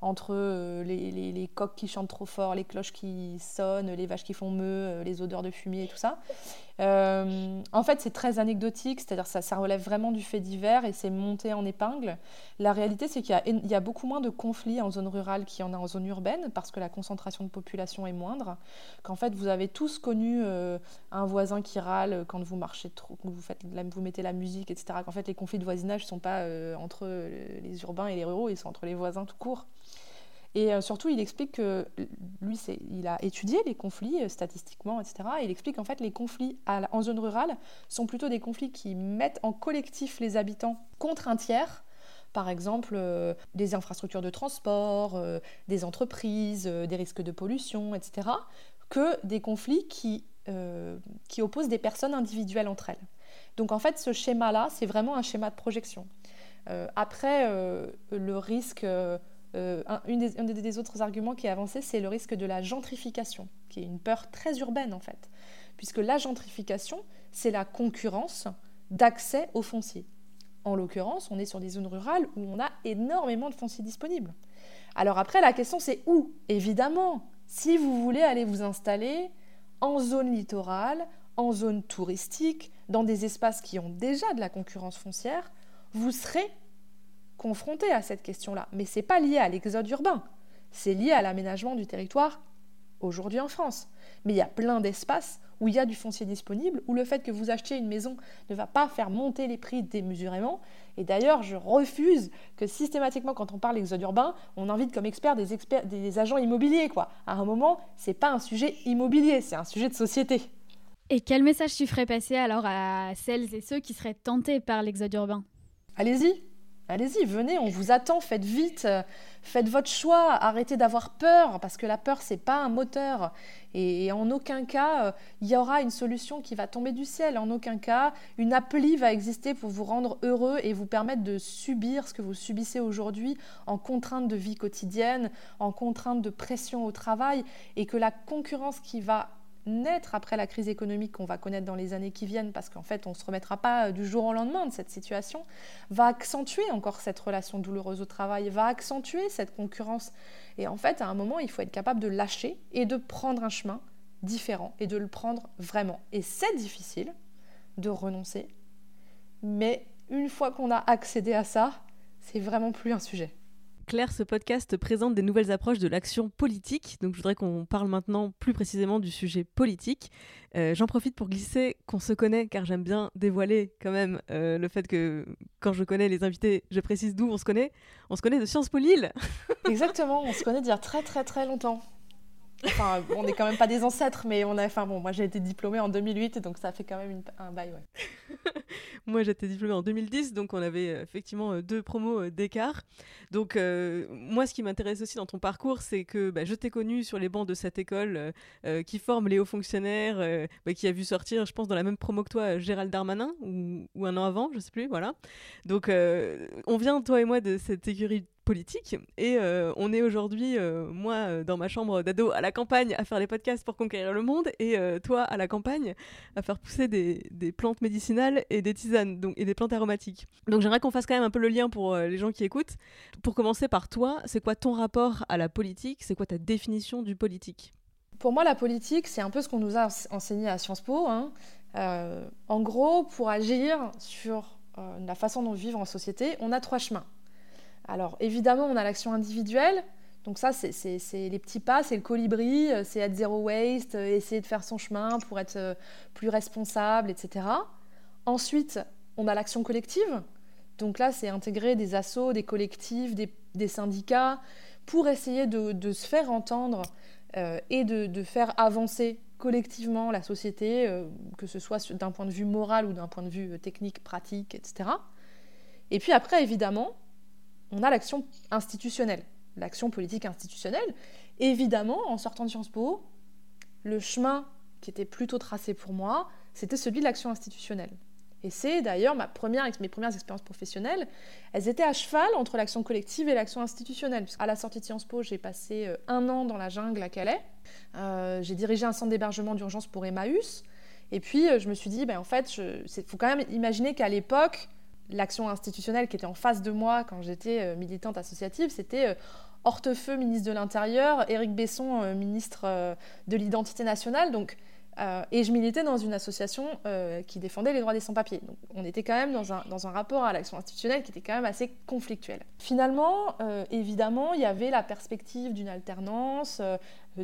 entre les, les, coqs qui chantent trop fort, les cloches qui sonnent, les vaches qui font meu, les odeurs de fumier et tout ça, euh, en fait, c'est très anecdotique, c'est-à-dire ça, ça relève vraiment du fait divers et c'est monté en épingle. La réalité, c'est qu'il y, a beaucoup moins de conflits en zone rurale qu'il y en a en zone urbaine parce que la concentration de population est moindre. Qu'en fait, vous avez tous connu euh, un voisin qui râle quand vous marchez trop, quand vous, faites, vous mettez la musique, etc. Qu'en fait, les de voisinage ne sont pas euh, entre les urbains et les ruraux, ils sont entre les voisins tout court. Et euh, surtout, il explique que lui, il a étudié les conflits euh, statistiquement, etc. Et il explique en fait les conflits en zone rurale sont plutôt des conflits qui mettent en collectif les habitants contre un tiers. Par exemple, euh, des infrastructures de transport, des entreprises, des risques de pollution, etc. Que des conflits qui, qui opposent des personnes individuelles entre elles. Donc en fait, ce schéma-là, c'est vraiment un schéma de projection. après, le risque euh, un, des, autres arguments qui est avancé, c'est le risque de la gentrification, qui est une peur très urbaine en fait. Puisque la gentrification, c'est la concurrence d'accès au foncier. En l'occurrence, on est sur des zones rurales où on a énormément de foncier disponible. Alors après, la question c'est où? Évidemment, si vous voulez aller vous installer en zone littorale, en zone touristique, dans des espaces qui ont déjà de la concurrence foncière, vous serez confrontés à cette question-là. Mais ce n'est pas lié à l'exode urbain, c'est lié à l'aménagement du territoire aujourd'hui en France. Mais il y a plein d'espaces où il y a du foncier disponible, où le fait que vous achetiez une maison ne va pas faire monter les prix démesurément. Et d'ailleurs, je refuse que systématiquement, quand on parle d'exode urbain, on invite comme experts des, des agents immobiliers. Quoi. À un moment, c'est pas un sujet immobilier, c'est un sujet de société. Et quel message tu ferais passer alors à celles et ceux qui seraient tentés par l'exode urbain? Allez-y, Allez-y, venez, on vous attend, faites vite, euh, faites votre choix, arrêtez d'avoir peur, parce que la peur, c'est pas un moteur. Et, en aucun cas, euh, il y aura une solution qui va tomber du ciel. En aucun cas, une appli va exister pour vous rendre heureux et vous permettre de subir ce que vous subissez aujourd'hui en contrainte de vie quotidienne, en contrainte de pression au travail, et que la concurrence qui va naître après la crise économique qu'on va connaître dans les années qui viennent, parce qu'en fait on ne se remettra pas du jour au lendemain de cette situation, va accentuer encore cette relation douloureuse au travail, va accentuer cette concurrence. Et en fait, à un moment, il faut être capable de lâcher et de prendre un chemin différent et de le prendre vraiment. Et c'est difficile de renoncer, mais une fois qu'on a accédé à ça, c'est vraiment plus un sujet. Claire, ce podcast présente des nouvelles approches de l'action politique. Donc, je voudrais qu'on parle maintenant plus précisément du sujet politique. Euh, j'en profite pour glisser qu'on se connaît, car j'aime bien dévoiler quand même euh, le fait que quand je connais les invités, je précise d'où on se connaît. On se connaît de Sciences Po Lille. Exactement, on se connaît d'il y a très très très longtemps. Enfin, on n'est quand même pas des ancêtres, mais on a. Enfin bon, moi j'ai été diplômée en 2008, donc ça fait quand même un bail, ouais. moi j'étais diplômée en 2010, donc on avait euh, effectivement euh, deux promos euh, d'écart. Donc moi, ce qui m'intéresse aussi dans ton parcours, c'est que bah, je t'ai connu sur les bancs de cette école qui forme les hauts fonctionnaires, bah, qui a vu sortir, je pense, dans la même promo que toi, Gérald Darmanin, ou, un an avant, je sais plus, voilà. Donc on vient, toi et moi, de cette écurie politique. Et on est aujourd'hui, moi, dans ma chambre d'ado, à la campagne, à faire des podcasts pour conquérir le monde, et toi, à la campagne, à faire pousser des, des, plantes médicinales et des tisanes, donc, et des plantes aromatiques. Donc j'aimerais qu'on fasse quand même un peu le lien pour les gens qui écoutent. Pour commencer par toi, c'est quoi ton rapport à la politique? C'est quoi ta définition du politique? Pour moi, la politique, c'est un peu ce qu'on nous a enseigné à Sciences Po. Hein. en gros, pour agir sur la façon dont vivre en société, on a trois chemins. Alors évidemment, on a l'action individuelle. Donc ça, c'est les petits pas, c'est le colibri, euh, c'est être zéro waste, euh, essayer de faire son chemin pour être euh, plus responsable, etc. Ensuite, on a l'action collective. Donc là, c'est intégrer des assos, des collectifs, des, syndicats pour essayer de, se faire entendre et de, faire avancer collectivement la société, que ce soit d'un point de vue moral ou d'un point de vue technique, pratique, etc. Et puis après, évidemment, on a l'action institutionnelle, l'action politique institutionnelle. évidemment, en sortant de Sciences Po, le chemin qui était plutôt tracé pour moi, c'était celui de l'action institutionnelle. Et c'est d'ailleurs ma première, mes premières expériences professionnelles, elles étaient à cheval entre l'action collective et l'action institutionnelle. À la sortie de Sciences Po, j'ai passé euh, un an dans la jungle à Calais. Euh, j'ai dirigé un centre d'hébergement d'urgence pour Emmaüs. Et puis, euh, je me suis dit, ben, en fait, il faut quand même imaginer qu'à l'époque, l'action institutionnelle qui était en face de moi quand j'étais militante associative, c'était Hortefeux, ministre de l'Intérieur, Éric Besson, ministre de l'Identité nationale. Donc, et je militais dans une association qui défendait les droits des sans-papiers. Donc on était quand même dans un, dans un rapport à l'action institutionnelle qui était quand même assez conflictuel. Finalement, évidemment, il y avait la perspective d'une alternance.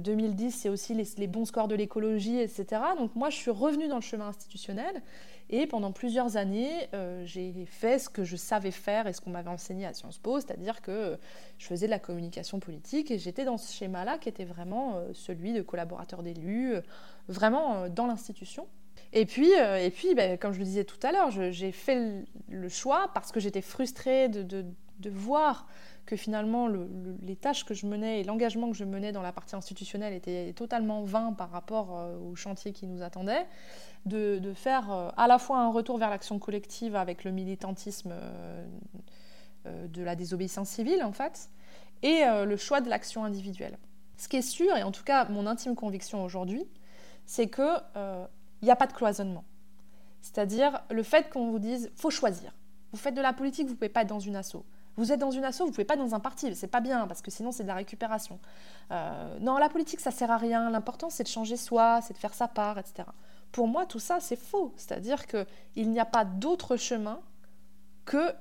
2010, c'est aussi les, les, bons scores de l'écologie, etc. Donc moi, je suis revenue dans le chemin institutionnel Et pendant plusieurs années, euh, j'ai fait ce que je savais faire et ce qu'on m'avait enseigné à Sciences Po, c'est-à-dire que je faisais de la communication politique et j'étais dans ce schéma-là qui était vraiment euh, celui de collaborateur d'élu, vraiment dans l'institution. Et puis, et puis ben, comme je le disais tout à l'heure, j'ai fait le choix parce que j'étais frustrée de, voir que finalement les tâches que je menais et l'engagement que je menais dans la partie institutionnelle étaient totalement vains par rapport euh, au chantier qui nous attendait, de, faire euh, à la fois un retour vers l'action collective avec le militantisme euh, de la désobéissance civile en fait, et le choix de l'action individuelle. Ce qui est sûr, et en tout cas mon intime conviction aujourd'hui, c'est qu'il n'y a pas de cloisonnement. C'est-à-dire le fait qu'on vous dise faut choisir. Vous faites de la politique, vous ne pouvez pas être dans une asso. Vous êtes dans une asso, vous pouvez pas être dans un parti, c'est pas bien parce que sinon c'est de la récupération. Euh, non, la politique ça sert à rien. L'important c'est de changer soi, c'est de faire sa part, etc. Pour moi, tout ça c'est faux. C'est-à-dire que il n'y a pas d'autre chemin que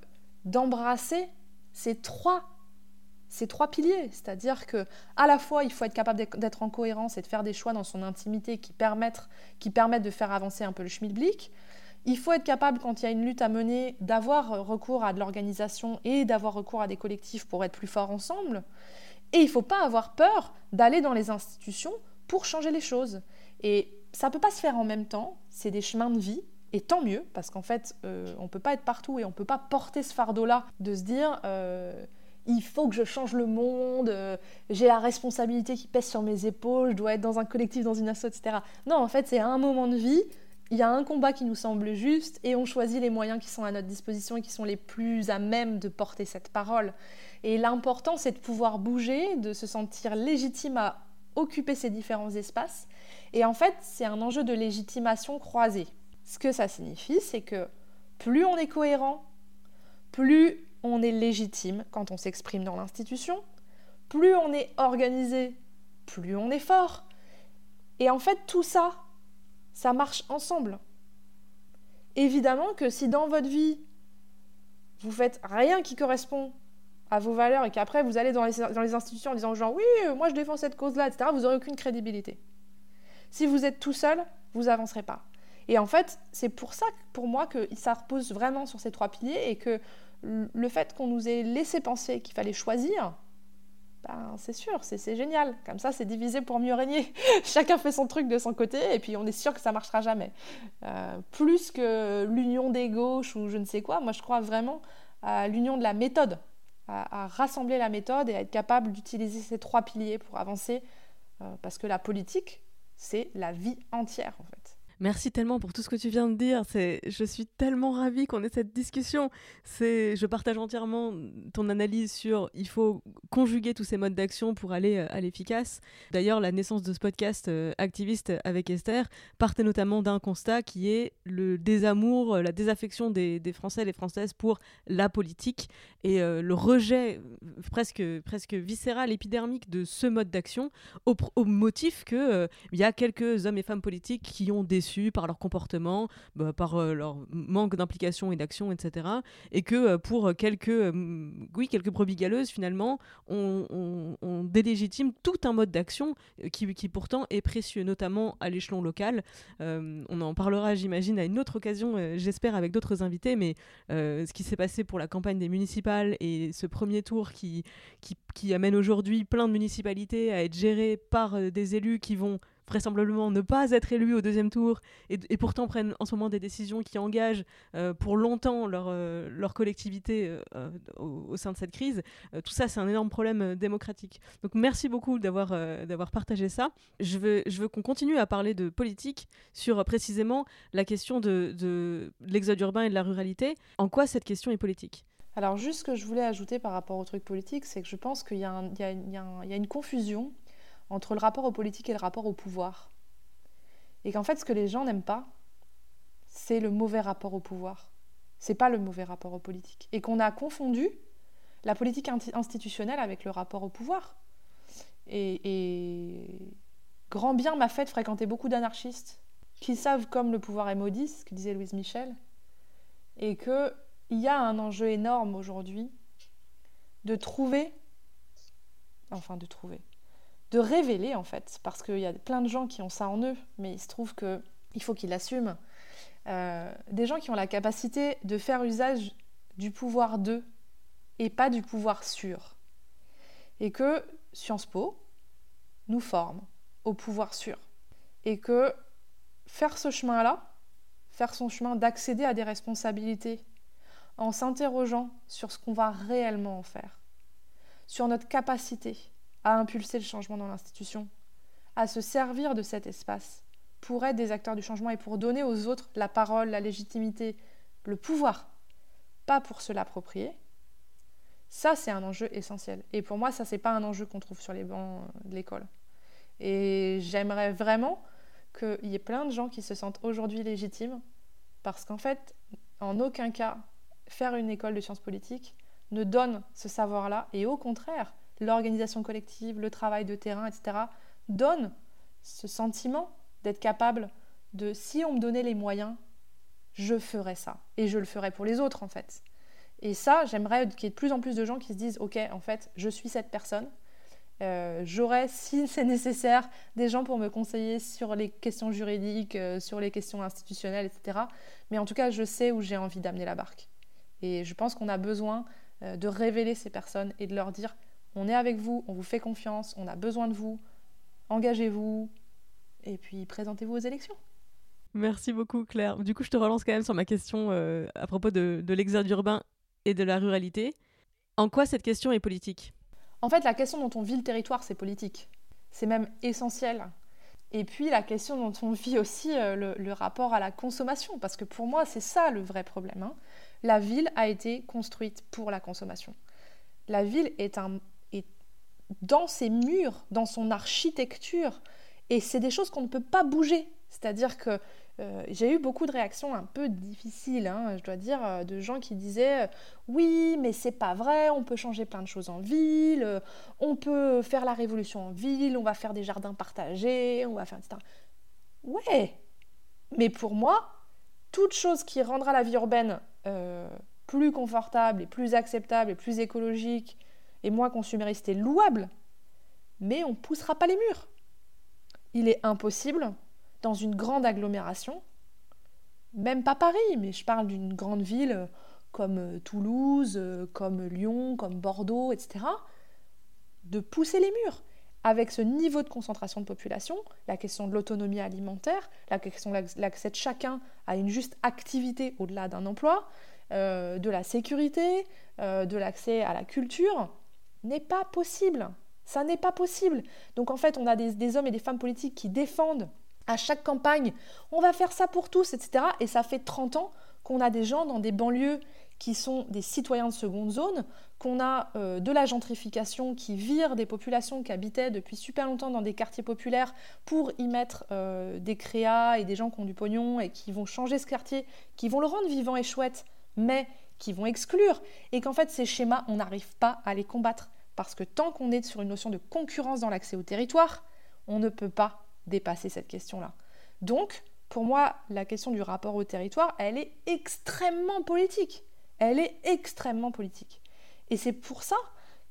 d'embrasser ces trois ces trois piliers, c'est-à-dire que à la fois il faut être capable d'être en cohérence et de faire des choix dans son intimité qui permettent, qui permettent de faire avancer un peu le schmilblick, il faut être capable, quand il y a une lutte à mener, d'avoir recours à de l'organisation et d'avoir recours à des collectifs pour être plus forts ensemble. Et il ne faut pas avoir peur d'aller dans les institutions pour changer les choses. Et ça ne peut pas se faire en même temps, c'est des chemins de vie. Et tant mieux, parce qu'en fait, euh, on ne peut pas être partout et on ne peut pas porter ce fardeau-là de se dire euh, il faut que je change le monde, euh, j'ai la responsabilité qui pèse sur mes épaules, je dois être dans un collectif, dans une asso, etc. Non, en fait, c'est un moment de vie, il y a un combat qui nous semble juste et on choisit les moyens qui sont à notre disposition et qui sont les plus à même de porter cette parole. Et l'important, c'est de pouvoir bouger, de se sentir légitime à occuper ces différents espaces. Et en fait, c'est un enjeu de légitimation croisée. Ce que ça signifie, c'est que plus on est cohérent, plus on est légitime quand on s'exprime dans l'institution, plus on est organisé, plus on est fort. Et en fait, tout ça, ça marche ensemble. Évidemment que si dans votre vie, vous faites rien qui correspond à vos valeurs et qu'après vous allez dans les, institutions en disant genre oui, euh, moi je défends cette cause-là, etc., vous n'aurez aucune crédibilité. Si vous êtes tout seul, vous avancerez pas. Et en fait, c'est pour ça, pour moi, que ça repose vraiment sur ces trois piliers et que le fait qu'on nous ait laissé penser qu'il fallait choisir, ben, c'est sûr, c'est génial. Comme ça, c'est divisé pour mieux régner. Chacun fait son truc de son côté et puis on est sûr que ça marchera jamais. Euh, plus que l'union des gauches ou je ne sais quoi, moi je crois vraiment à l'union de la méthode, à, rassembler la méthode et à être capable d'utiliser ces trois piliers pour avancer. Euh, parce que la politique, c'est la vie entière en fait. Merci tellement pour tout ce que tu viens de dire. Je suis tellement ravie qu'on ait cette discussion. Je partage entièrement ton analyse sur il faut conjuguer tous ces modes d'action pour aller euh, à l'efficace. D'ailleurs, la naissance de ce podcast euh, activiste avec Esther partait notamment d'un constat qui est le désamour, euh, la désaffection des, Français et des Françaises pour la politique et le rejet presque, presque viscéral, épidermique de ce mode d'action au, au motif qu'il il y a quelques hommes et femmes politiques qui ont déçu par leur comportement, bah, par euh, leur manque d'implication et d'action, etc. Et que euh, pour quelques, euh, oui, quelques brebis galeuses, finalement, on, délégitime tout un mode d'action qui, pourtant est précieux, notamment à l'échelon local. on en parlera, j'imagine, à une autre occasion, j'espère, avec d'autres invités, mais ce qui s'est passé pour la campagne des municipales et ce premier tour qui, qui amène aujourd'hui plein de municipalités à être gérées par des élus qui vont vraisemblablement ne pas être élus au deuxième tour et, pourtant prennent en ce moment des décisions qui engagent euh, pour longtemps leur, euh, leur collectivité euh, au, sein de cette crise. tout ça, c'est un énorme problème démocratique. Donc merci beaucoup d'avoir d'avoir partagé ça. Je veux, je veux qu'on continue à parler de politique sur précisément la question de, de l'exode urbain et de la ruralité. En quoi cette question est politique? Alors juste ce que je voulais ajouter par rapport au truc politique, c'est que je pense qu'il y, y, y, y, a une confusion entre le rapport au politique et le rapport au pouvoir. Et qu'en fait, ce que les gens n'aiment pas, c'est le mauvais rapport au pouvoir. C'est pas le mauvais rapport au politique. Et qu'on a confondu la politique institutionnelle avec le rapport au pouvoir. Et, grand bien m'a fait de fréquenter beaucoup d'anarchistes qui savent comme le pouvoir est maudit, ce que disait Louise Michel, et qu'il y a un enjeu énorme aujourd'hui de trouver, enfin de trouver, de révéler en fait, parce qu'il y a plein de gens qui ont ça en eux, mais il se trouve qu'il faut qu'ils l'assument, euh, des gens qui ont la capacité de faire usage du pouvoir d'eux et pas du pouvoir sûr. Et que Sciences Po nous forme au pouvoir sûr. Et que faire ce chemin-là, faire son chemin d'accéder à des responsabilités en s'interrogeant sur ce qu'on va réellement en faire, sur notre capacité à impulser le changement dans l'institution, à se servir de cet espace pour être des acteurs du changement et pour donner aux autres la parole, la légitimité, le pouvoir, pas pour se l'approprier. Ça, c'est un enjeu essentiel. Et pour moi, ça, c'est pas un enjeu qu'on trouve sur les bancs de l'école. Et j'aimerais vraiment qu'il y ait plein de gens qui se sentent aujourd'hui légitimes, parce qu'en fait, en aucun cas, faire une école de sciences politiques ne donne ce savoir-là, et au contraire, l'organisation collective, le travail de terrain, etc., donne ce sentiment d'être capable de, si on me donnait les moyens, je ferais ça. Et je le ferais pour les autres, en fait. Et ça, j'aimerais qu'il y ait de plus en plus de gens qui se disent, OK, en fait, je suis cette personne. Euh, J'aurai, si c'est nécessaire, des gens pour me conseiller sur les questions juridiques, euh, sur les questions institutionnelles, etc. Mais en tout cas, je sais où j'ai envie d'amener la barque. Et je pense qu'on a besoin euh, de révéler ces personnes et de leur dire, on est avec vous, on vous fait confiance, on a besoin de vous, engagez-vous, et puis présentez-vous aux élections. Merci beaucoup Claire. Du coup, je te relance quand même sur ma question euh, à propos de, de l'exode urbain et de la ruralité. En quoi cette question est politique? En fait, la question dont on vit le territoire, c'est politique. C'est même essentiel. Et puis la question dont on vit aussi euh, le, le, rapport à la consommation, parce que pour moi, c'est ça le vrai problème. Hein. La ville a été construite pour la consommation. La ville est, un, dans ses murs, dans son architecture, et c'est des choses qu'on ne peut pas bouger. C'est-à-dire que euh, j'ai eu beaucoup de réactions un peu difficiles, hein, je dois dire, euh, de gens qui disaient euh, oui, mais c'est pas vrai, on peut changer plein de choses en ville, on peut faire la révolution en ville, on va faire des jardins partagés, on va faire etc. Ouais, mais pour moi, toute chose qui rendra la vie urbaine plus confortable et plus acceptable et plus écologique et moins consumériste est louable, mais on ne poussera pas les murs il est impossible, dans une grande agglomération, même pas Paris, mais je parle d'une grande ville comme euh, Toulouse, euh, comme Lyon, comme Bordeaux, etc., de pousser les murs. Avec ce niveau de concentration de population, la question de l'autonomie alimentaire, la question de l'accès de chacun à une juste activité au-delà d'un emploi, euh, de la sécurité, euh, de l'accès à la culture, n'est pas possible. Ça n'est pas possible. Donc en fait, on a des, hommes et des femmes politiques qui défendent à chaque campagne, on va faire ça pour tous, etc. Et ça fait 30 ans qu'on a des gens dans des banlieues qui sont des citoyens de seconde zone, qu'on a euh, de la gentrification qui vire des populations qui habitaient depuis super longtemps dans des quartiers populaires pour y mettre euh, des créas et des gens qui ont du pognon et qui vont changer ce quartier, qui vont le rendre vivant et chouette, mais qui vont exclure, et qu'en fait ces schémas, on n'arrive pas à les combattre. Parce que tant qu'on est sur une notion de concurrence dans l'accès au territoire, on ne peut pas dépasser cette question-là. Donc, pour moi, la question du rapport au territoire, elle est extrêmement politique. Elle est extrêmement politique. Et c'est pour ça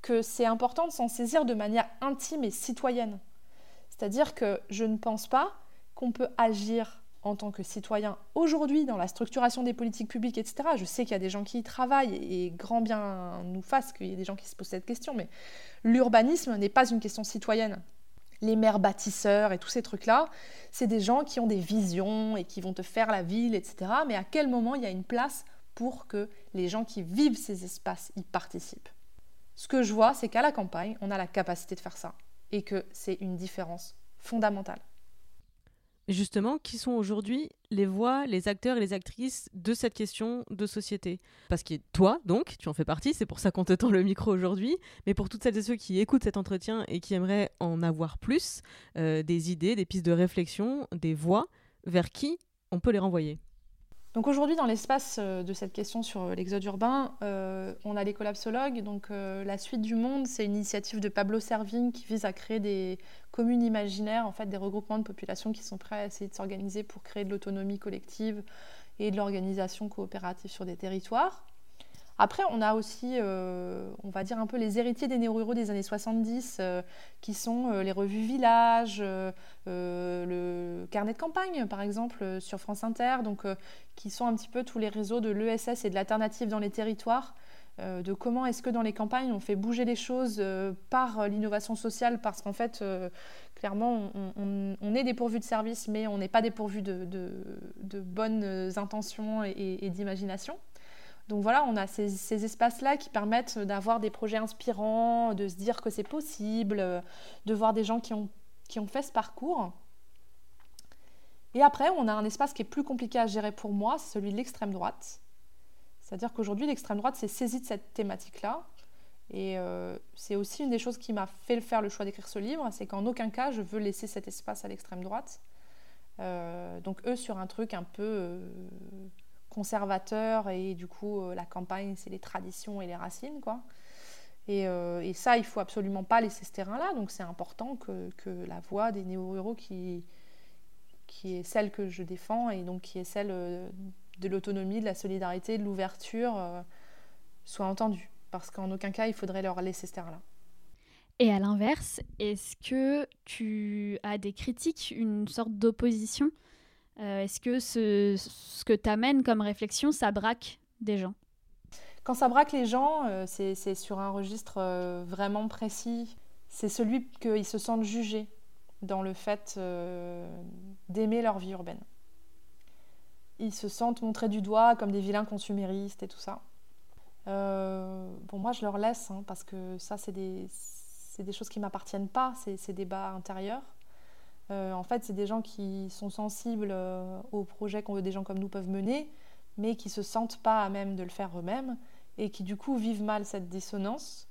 que c'est important de s'en saisir de manière intime et citoyenne. C'est-à-dire que je ne pense pas qu'on peut agir en tant que citoyen aujourd'hui dans la structuration des politiques publiques, etc. Je sais qu'il y a des gens qui y travaillent et grand bien nous fasse qu'il y ait des gens qui se posent cette question, mais l'urbanisme n'est pas une question citoyenne. Les maires bâtisseurs et tous ces trucs-là, c'est des gens qui ont des visions et qui vont te faire la ville, etc. Mais à quel moment il y a une place pour que les gens qui vivent ces espaces y participent? Ce que je vois, c'est qu'à la campagne, on a la capacité de faire ça et que c'est une différence fondamentale justement, qui sont aujourd'hui les voix, les acteurs et les actrices de cette question de société? Parce que toi, donc, tu en fais partie, c'est pour ça qu'on te tend le micro aujourd'hui, mais pour toutes celles et ceux qui écoutent cet entretien et qui aimeraient en avoir plus, euh, des idées, des pistes de réflexion, des voix, vers qui on peut les renvoyer? Donc aujourd'hui, dans l'espace euh, de cette question sur l'exode urbain, euh, on a les collapsologues. Donc euh, la suite du monde, c'est une initiative de Pablo Servigne qui vise à créer des communes imaginaires, en fait des regroupements de populations qui sont prêts à essayer de s'organiser pour créer de l'autonomie collective et de l'organisation coopérative sur des territoires. Après, on a aussi, euh, on va dire un peu les héritiers des néo-ruraux des années 70, euh, qui sont les revues Village, le carnet de campagne, par exemple, sur France Inter, donc qui sont un petit peu tous les réseaux de l'ESS et de l'alternative dans les territoires, de comment est-ce que dans les campagnes on fait bouger les choses par l'innovation sociale, parce qu'en fait, clairement, on, est dépourvu de services, mais on n'est pas dépourvu de, bonnes intentions et d'imagination. Donc voilà, on a ces, espaces-là qui permettent d'avoir des projets inspirants, de se dire que c'est possible, de voir des gens qui ont, fait ce parcours. Et après, on a un espace qui est plus compliqué à gérer pour moi, c'est celui de l'extrême droite. C'est-à-dire qu'aujourd'hui, l'extrême droite s'est saisie de cette thématique-là. Et euh, c'est aussi une des choses qui m'a fait faire le choix d'écrire ce livre, c'est qu'en aucun cas, je veux laisser cet espace à l'extrême droite. Euh, donc eux, sur un truc un peu... Euh, conservateur et du coup euh, la campagne c'est les traditions et les racines quoi. Et, euh, et, ça il faut absolument pas laisser ce terrain là donc c'est important que, que, la voix des néo-ruraux qui, qui est celle que je défends et donc qui est celle euh, de l'autonomie, de la solidarité, de l'ouverture soit entendue parce qu'en aucun cas il faudrait leur laisser ce terrain là. Et à l'inverse, est-ce que tu as des critiques, une sorte d'opposition? Euh, est-ce que ce, ce que tu amènes comme réflexion, ça braque des gens? Quand ça braque les gens, euh, c'est sur un registre euh, vraiment précis. C'est celui qu'ils se sentent jugés dans le fait d'aimer leur vie urbaine. Ils se sentent montrés du doigt comme des vilains consuméristes et tout ça. bon, moi, je leur laisse, hein, parce que ça, c'est des, des, choses qui ne m'appartiennent pas, ces débats intérieurs. Euh, en fait, c'est des gens qui sont sensibles euh, aux projets que des gens comme nous peuvent mener, mais qui se sentent pas à même de le faire eux-mêmes et qui du coup vivent mal cette dissonance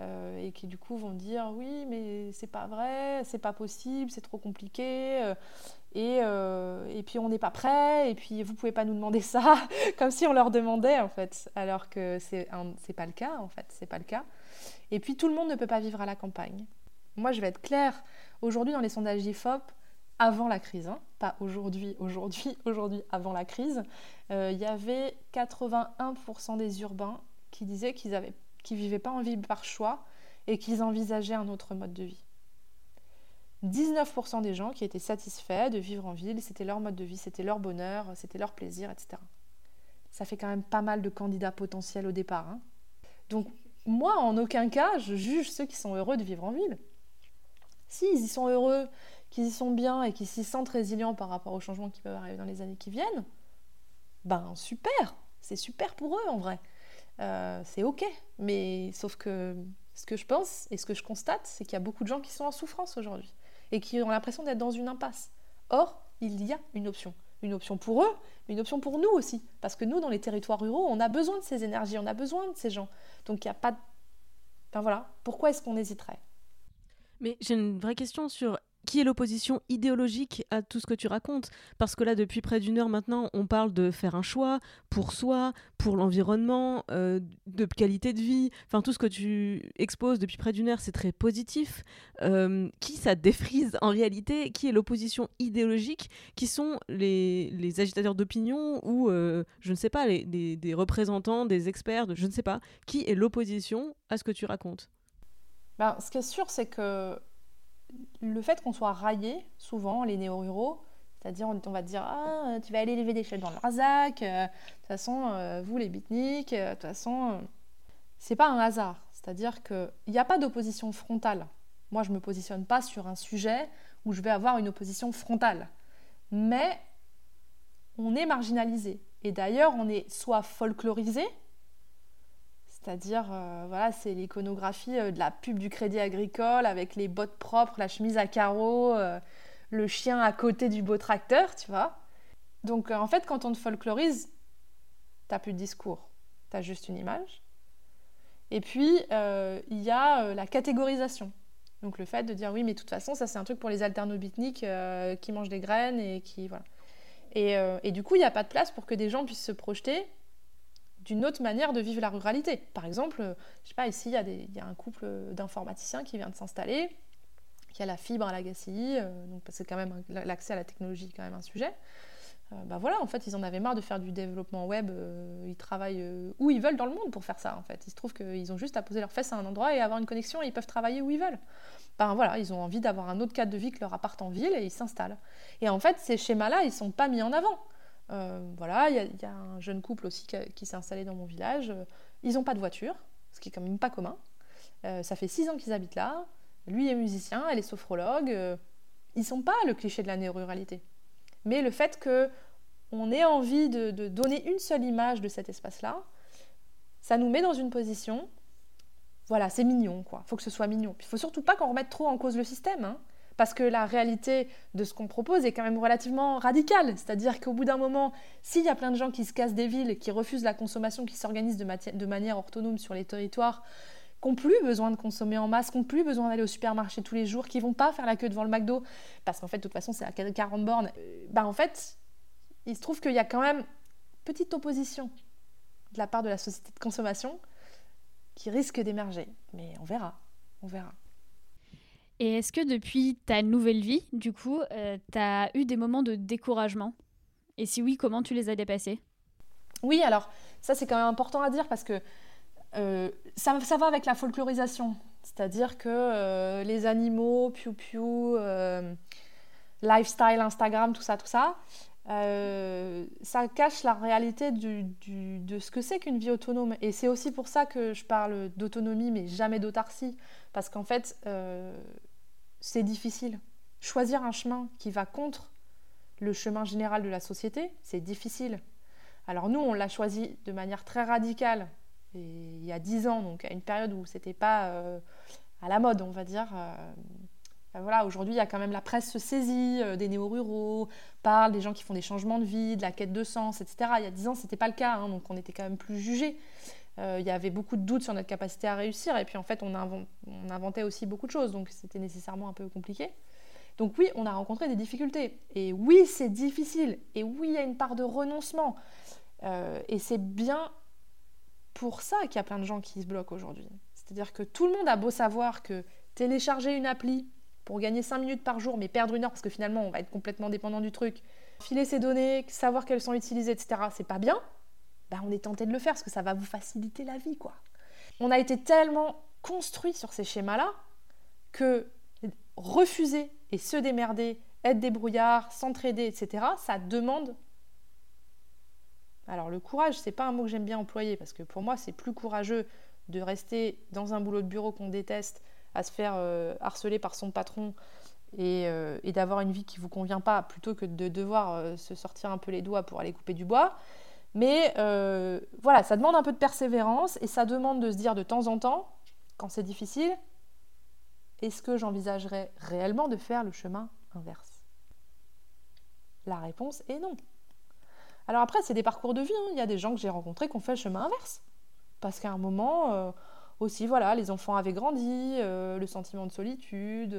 euh, et qui du coup vont dire oui mais c'est pas vrai, c'est pas possible, c'est trop compliqué et, et, puis on n'est pas prêt et puis vous pouvez pas nous demander ça comme si on leur demandait en fait alors que c'est c'est pas le cas en fait c'est pas le cas et puis tout le monde ne peut pas vivre à la campagne. Moi je vais être claire, Aujourd'hui, dans les sondages IFOP, avant la crise, hein, pas aujourd'hui, aujourd'hui, aujourd'hui, avant la crise, euh, il y avait 81% des urbains qui disaient qu'ils ne vivaient pas en ville par choix et qu'ils envisageaient un autre mode de vie. 19% des gens qui étaient satisfaits de vivre en ville, c'était leur mode de vie, c'était leur bonheur, c'était leur plaisir, etc. Ça fait quand même pas mal de candidats potentiels au départ. Hein. Donc moi, en aucun cas, je juge ceux qui sont heureux de vivre en ville. S'ils y sont heureux, qu'ils y sont bien et qu'ils s'y sentent résilients par rapport aux changements qui peuvent arriver dans les années qui viennent, ben super, c'est super pour eux en vrai. Euh, c'est ok, mais sauf que ce que je pense et ce que je constate, c'est qu'il y a beaucoup de gens qui sont en souffrance aujourd'hui et qui ont l'impression d'être dans une impasse. Or, il y a une option. Une option pour eux, mais une option pour nous aussi. Parce que nous, dans les territoires ruraux, on a besoin de ces énergies, on a besoin de ces gens. Donc il n'y a pas de... Enfin voilà, pourquoi est-ce qu'on hésiterait? Mais j'ai une vraie question sur qui est l'opposition idéologique à tout ce que tu racontes Parce que là, depuis près d'une heure maintenant, on parle de faire un choix pour soi, pour l'environnement, euh, de qualité de vie. Enfin, tout ce que tu exposes depuis près d'une heure, c'est très positif. Euh, qui ça défrise en réalité? Qui est l'opposition idéologique? Qui sont les, les agitateurs d'opinion ou, euh, je ne sais pas, les, des représentants, des experts, je ne sais pas. Qui est l'opposition à ce que tu racontes? Ben, ce qui est sûr, c'est que le fait qu'on soit raillé, souvent, les néo-ruraux, c'est-à-dire on, va te dire Ah, tu vas aller lever des chaînes dans le Razac, euh, de toute façon, euh, vous les bitniks, euh, de toute façon, c'est pas un hasard. C'est-à-dire qu'il n'y a pas d'opposition frontale. Moi, je ne me positionne pas sur un sujet où je vais avoir une opposition frontale. Mais on est marginalisé. Et d'ailleurs, on est soit folklorisé, c'est-à-dire, euh, voilà, c'est l'iconographie euh, de la pub du Crédit Agricole avec les bottes propres, la chemise à carreaux, euh, le chien à côté du beau tracteur, tu vois. Donc, en fait, quand on te folklorise, t'as plus de discours, t'as juste une image. Et puis, il y a la catégorisation. Donc, le fait de dire, oui, mais de toute façon, ça, c'est un truc pour les alternobitniques qui mangent des graines et qui. Voilà. Et, et du coup, il n'y a pas de place pour que des gens puissent se projeter d'une autre manière de vivre la ruralité. Par exemple, euh, je sais pas, ici, il y, a un couple d'informaticiens qui vient de s'installer, qui a la fibre à la GACI, euh, donc c'est quand même l'accès à la technologie quand même un sujet. euh, bah voilà, en fait, ils en avaient marre de faire du développement web. euh, ils travaillent euh, où ils veulent dans le monde pour faire ça, en fait. Il se trouve qu'ils ont juste à poser leurs fesses à un endroit et avoir une connexion et ils peuvent travailler où ils veulent. Ben voilà, ils ont envie d'avoir un autre cadre de vie que leur appart en ville et ils s'installent. Et en fait, ces schémas-là, ils sont pas mis en avant. Euh, voilà, il y, a- un jeune couple aussi qui, s'est installé dans mon village. Ils n'ont pas de voiture, ce qui est quand même pas commun. Euh, ça fait six ans qu'ils habitent là. Lui est musicien, elle est sophrologue. Euh, ils sont pas le cliché de la néo-ruralité. Mais le fait que on ait envie de, donner une seule image de cet espace-là, ça nous met dans une position. Voilà, c'est mignon, quoi. Faut que ce soit mignon. Il faut surtout pas qu'on remette trop en cause le système, hein, parce que la réalité de ce qu'on propose est quand même relativement radicale. C'est-à-dire qu'au bout d'un moment, s'il y a plein de gens qui se cassent des villes, qui refusent la consommation, qui s'organisent de, manière autonome sur les territoires, qui n'ont plus besoin de consommer en masse, qui n'ont plus besoin d'aller au supermarché tous les jours, qui vont pas faire la queue devant le McDo, parce qu'en fait, de toute façon, c'est à 40 bornes, euh, bah en fait, il se trouve qu'il y a quand même petite opposition de la part de la société de consommation qui risque d'émerger. Mais on verra, on verra. Et est-ce que depuis ta nouvelle vie, du coup, tu as eu des moments de découragement? Et si oui, comment tu les as dépassés? Oui, alors ça c'est quand même important à dire parce que euh, ça, ça va avec la folklorisation. C'est-à-dire que euh, les animaux, piou-piou, euh, lifestyle, Instagram, tout ça, tout ça, euh, ça cache la réalité de ce que c'est qu'une vie autonome. Et c'est aussi pour ça que je parle d'autonomie, mais jamais d'autarcie. Parce qu'en fait, euh, c'est difficile. Choisir un chemin qui va contre le chemin général de la société, c'est difficile. Alors nous, on l'a choisi de manière très radicale, et il y a dix ans, donc à une période où c'était pas euh, à la mode, on va dire. euh, ben voilà, aujourd'hui, il y a quand même la presse se saisit euh, des néo-ruraux, parle des gens qui font des changements de vie, de la quête de sens, etc. Il y a dix ans, c'était pas le cas, hein, donc on était quand même plus jugés. Euh, il y avait beaucoup de doutes sur notre capacité à réussir, et puis en fait, on, invent- on inventait aussi beaucoup de choses, donc c'était nécessairement un peu compliqué. Donc oui, on a rencontré des difficultés. Et oui, c'est difficile. Et oui, il y a une part de renoncement. Euh, et c'est bien pour ça qu'il y a plein de gens qui se bloquent aujourd'hui. C'est-à-dire que tout le monde a beau savoir que télécharger une appli pour gagner 5 minutes par jour, mais perdre une heure parce que finalement on va être complètement dépendant du truc, filer ses données, savoir qu'elles sont utilisées, etc., c'est pas bien, ben on est tenté de le faire parce que ça va vous faciliter la vie, quoi. On a été tellement construit sur ces schémas-là que refuser et se démerder, être débrouillard, s'entraider, etc., ça demande. Alors le courage, c'est pas un mot que j'aime bien employer parce que pour moi, c'est plus courageux de rester dans un boulot de bureau qu'on déteste, à se faire euh, harceler par son patron et, euh, d'avoir une vie qui vous convient pas, plutôt que de devoir euh, se sortir un peu les doigts pour aller couper du bois. Mais euh, voilà, ça demande un peu de persévérance et ça demande de se dire de temps en temps, quand c'est difficile, est-ce que j'envisagerais réellement de faire le chemin inverse? La réponse est non. Alors après, c'est des parcours de vie. hein. Il y a des gens que j'ai rencontrés qui ont fait le chemin inverse. Parce qu'à un moment, euh, aussi, voilà, les enfants avaient grandi, euh, le sentiment de solitude,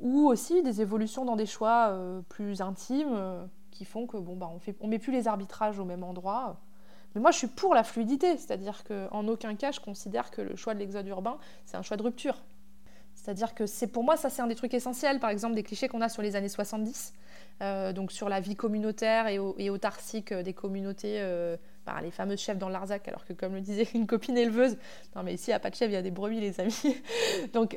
ou aussi des évolutions dans des choix plus intimes qui font que bon, bah, on fait, on met plus les arbitrages au même endroit. Mais moi, je suis pour la fluidité, c'est-à-dire qu'en aucun cas, je considère que le choix de l'exode urbain, c'est un choix de rupture. C'est-à-dire que c'est pour moi, ça c'est un des trucs essentiels, par exemple des clichés qu'on a sur les années 70, euh, donc sur la vie communautaire et, au- et autarcique euh, des communautés, euh, bah, les fameuses chèvres dans l'Arzac, alors que comme le disait une copine éleveuse, non mais ici a pas de chèvres, il y a des brebis les amis. donc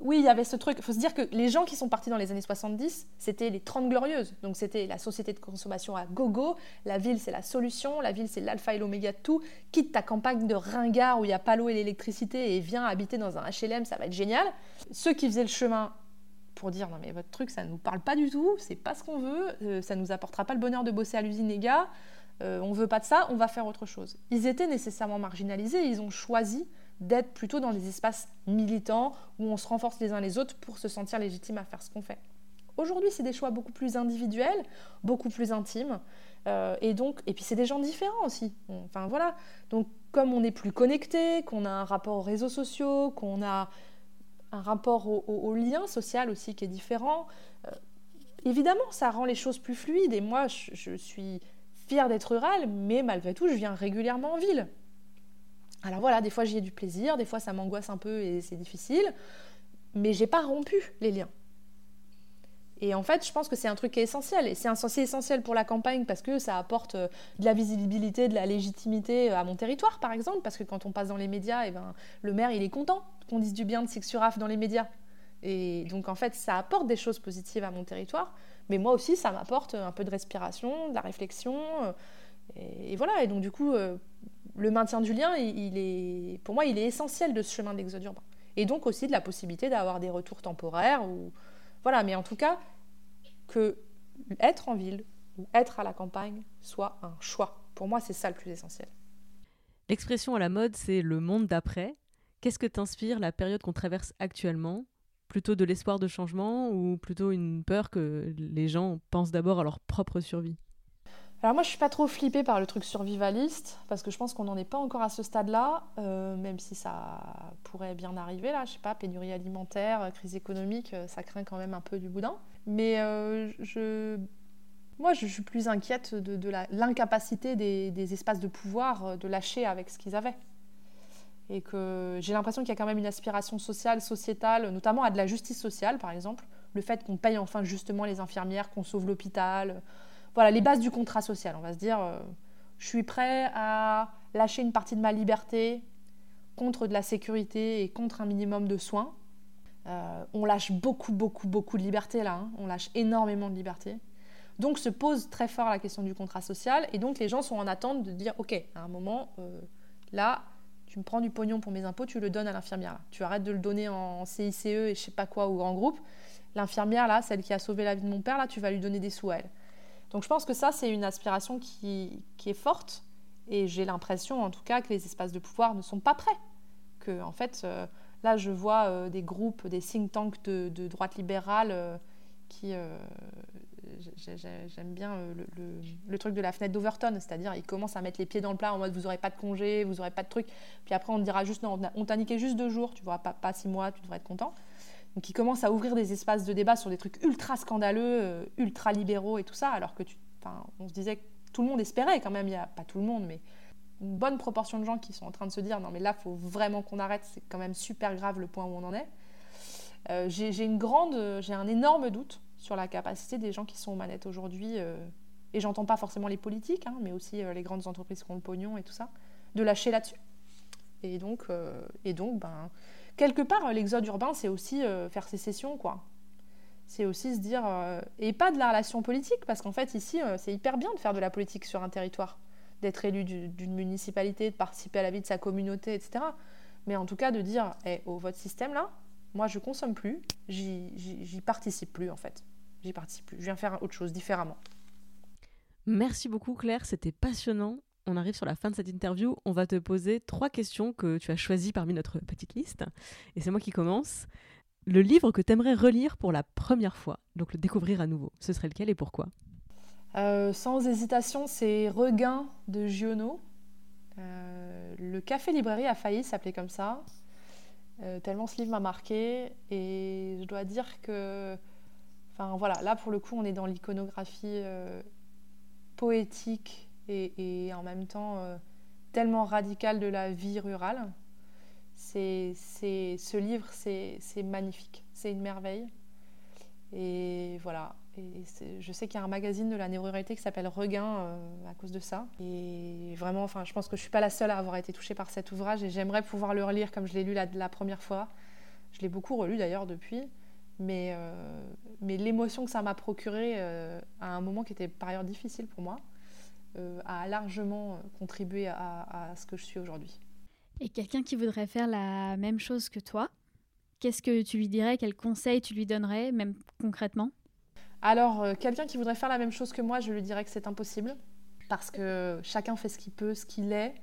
oui, il y avait ce truc, il faut se dire que les gens qui sont partis dans les années 70, c'était les 30 glorieuses, donc c'était la société de consommation à gogo, la ville c'est la solution, la ville c'est l'alpha et l'oméga de tout, quitte ta campagne de ringard où il n'y a pas l'eau et l'électricité et viens habiter dans un HLM, ça va être génial. Ceux qui faisaient le chemin pour dire non mais votre truc ça ne nous parle pas du tout, c'est pas ce qu'on veut, euh, ça nous apportera pas le bonheur de bosser à l'usine les gars, euh, on veut pas de ça, on va faire autre chose. Ils étaient nécessairement marginalisés. Ils ont choisi d'être plutôt dans des espaces militants où on se renforce les uns les autres pour se sentir légitime à faire ce qu'on fait. Aujourd'hui, c'est des choix beaucoup plus individuels, beaucoup plus intimes, euh, et donc, et puis c'est des gens différents aussi. Enfin voilà. Donc, comme on est plus connecté, qu'on a un rapport aux réseaux sociaux, qu'on a un rapport au, lien social aussi qui est différent, euh, évidemment, ça rend les choses plus fluides. Et moi, je, je suis fière d'être rurale, mais malgré tout, je viens régulièrement en ville. Alors voilà, des fois j'y ai du plaisir, des fois ça m'angoisse un peu et c'est difficile, mais j'ai pas rompu les liens. Et en fait, je pense que c'est un truc qui est essentiel. Et c'est un essentiel pour la campagne parce que ça apporte euh, de la visibilité, de la légitimité euh, à mon territoire, par exemple. Parce que quand on passe dans les médias, eh ben, le maire, il est content qu'on dise du bien de Sixuraf dans les médias. Et donc, en fait, ça apporte des choses positives à mon territoire. Mais moi aussi, ça m'apporte un peu de respiration, de la réflexion. Euh, et, voilà. Et donc, du coup, le maintien du lien, il, est, pour moi, il est essentiel de ce chemin d'exode urbain. Et donc aussi de la possibilité d'avoir des retours temporaires ou voilà, mais en tout cas, que être en ville ou être à la campagne soit un choix. Pour moi, c'est ça le plus essentiel. L'expression à la mode, c'est le monde d'après. Qu'est-ce que t'inspire la période qu'on traverse actuellement? Plutôt de l'espoir de changement ou plutôt une peur que les gens pensent d'abord à leur propre survie? Alors moi, je suis pas trop flippée par le truc survivaliste, parce que je pense qu'on n'en est pas encore à ce stade-là, euh, même si ça pourrait bien arriver, là, je sais pas, pénurie alimentaire, crise économique, euh, ça craint quand même un peu du boudin. Mais euh, je... moi, je suis plus inquiète de, l'incapacité des, des, espaces de pouvoir de lâcher avec ce qu'ils avaient. Et que j'ai l'impression qu'il y a quand même une aspiration sociale, sociétale, notamment à de la justice sociale, par exemple. Le fait qu'on paye enfin justement les infirmières, qu'on sauve l'hôpital, voilà, les bases du contrat social. On va se dire, euh, je suis prêt à lâcher une partie de ma liberté contre de la sécurité et contre un minimum de soins. Euh, on lâche beaucoup, beaucoup, beaucoup de liberté là. Hein. On lâche énormément de liberté. Donc se pose très fort la question du contrat social. Et donc les gens sont en attente de dire, OK, à un moment, euh, là, tu me prends du pognon pour mes impôts, tu le donnes à l'infirmière. Tu arrêtes de le donner en CICE et je sais pas quoi, ou grand groupe. L'infirmière, là, celle qui a sauvé la vie de mon père, là, tu vas lui donner des sous à elle. Donc je pense que ça, c'est une aspiration qui, est forte. Et j'ai l'impression, en tout cas, que les espaces de pouvoir ne sont pas prêts. Que, en fait, euh, là, je vois euh, des groupes, des think tanks de, droite libérale euh, qui. J'aime bien le, truc de la fenêtre d'Overton, c'est-à-dire ils commencent à mettre les pieds dans le plat en mode vous n'aurez pas de congé, vous n'aurez pas de truc. Puis après, on dira juste non, on t'a niqué juste deux jours, tu vois, pas, pas six mois, tu devrais être content. Donc ils commencent à ouvrir des espaces de débat sur des trucs ultra scandaleux, euh, ultra libéraux et tout ça, alors que tu, on se disait que tout le monde espérait quand même, il y a pas tout le monde, mais une bonne proportion de gens qui sont en train de se dire non mais là faut vraiment qu'on arrête, c'est quand même super grave le point où on en est. Euh, j'ai une grande, j'ai un énorme doute sur la capacité des gens qui sont aux manettes aujourd'hui, euh, et j'entends pas forcément les politiques, hein, mais aussi les grandes entreprises qui ont le pognon et tout ça, de lâcher là-dessus. Et donc, et donc ben, quelque part, l'exode urbain, c'est aussi euh, faire sécession, quoi. C'est aussi se dire. Euh, et pas de la relation politique, parce qu'en fait, ici, euh, c'est hyper bien de faire de la politique sur un territoire, d'être élu d'une municipalité, de participer à la vie de sa communauté, etc. Mais en tout cas, de dire hey, oh, votre système là, moi, je consomme plus, j'y participe plus, en fait. J'y participe plus. Je viens faire autre chose différemment. Merci beaucoup, Claire. C'était passionnant on arrive sur la fin de cette interview. On va te poser trois questions que tu as choisies parmi notre petite liste. Et c'est moi qui commence. Le livre que tu aimerais relire pour la première fois, donc le découvrir à nouveau, ce serait lequel et pourquoi? Euh, Sans hésitation, c'est Regain de Giono. Euh, le café librairie a failli s'appeler comme ça, euh, tellement ce livre m'a marqué. Et je dois dire que, enfin voilà, là pour le coup, on est dans l'iconographie poétique et, en même temps euh, tellement radical de la vie rurale. C'est, ce livre, c'est, magnifique, c'est une merveille. Et voilà. Et je sais qu'il y a un magazine de la néo-ruralité qui s'appelle Regain euh, à cause de ça. Et vraiment, enfin, je pense que je ne suis pas la seule à avoir été touchée par cet ouvrage et j'aimerais pouvoir le relire comme je l'ai lu la, première fois. Je l'ai beaucoup relu d'ailleurs depuis. Mais, euh, l'émotion que ça m'a procuré à un moment qui était par ailleurs difficile pour moi, a largement contribué à, ce que je suis aujourd'hui. Et quelqu'un qui voudrait faire la même chose que toi, qu'est-ce que tu lui dirais Quels conseils tu lui donnerais, même concrètement? Alors, euh, quelqu'un qui voudrait faire la même chose que moi, je lui dirais que c'est impossible, parce que chacun fait ce qu'il peut, ce qu'il est,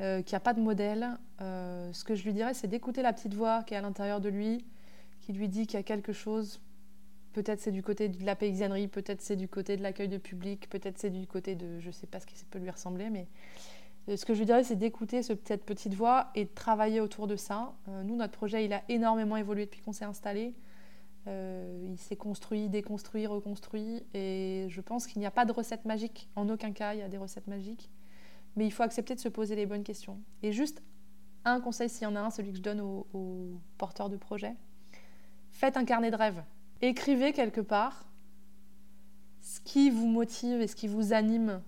euh, qu'il n'y a pas de modèle. ce que je lui dirais, c'est d'écouter la petite voix qui est à l'intérieur de lui, qui lui dit qu'il y a quelque chose Peut-être c'est du côté de la paysannerie, peut-être c'est du côté de l'accueil de public, peut-être c'est du côté de, je ne sais pas ce qui peut lui ressembler, mais euh, ce que je dirais, c'est d'écouter cette petite voix et de travailler autour de ça. Euh, nous, notre projet, il a énormément évolué depuis qu'on s'est installé. Euh, il s'est construit, déconstruit, reconstruit, et je pense qu'il n'y a pas de recette magique. En aucun cas, il y a des recettes magiques. Mais il faut accepter de se poser les bonnes questions. Et juste un conseil, s'il y en a un, celui que je donne aux, aux porteurs de projets, faites un carnet de rêves écrivez quelque part ce qui vous motive et ce qui vous anime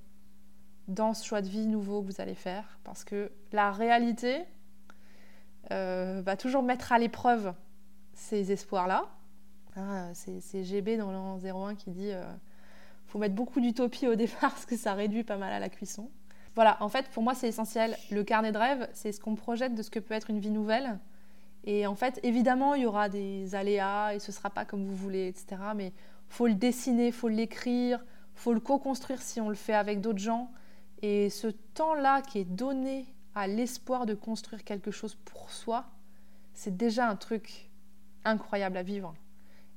dans ce choix de vie nouveau que vous allez faire. Parce que la réalité euh, va toujours mettre à l'épreuve ces espoirs-là. Ah, c'est GB dans l'an 01 qui dit euh, faut mettre beaucoup d'utopie au départ parce que ça réduit pas mal à la cuisson. Voilà, en fait, pour moi, c'est essentiel. Le carnet de rêve, c'est ce qu'on projette de ce que peut être une vie nouvelle. Et en fait, évidemment, il y aura des aléas et ce ne sera pas comme vous voulez, etc. Mais faut le dessiner, faut l'écrire, faut le co-construire si on le fait avec d'autres gens. Et ce temps-là qui est donné à l'espoir de construire quelque chose pour soi, c'est déjà un truc incroyable à vivre.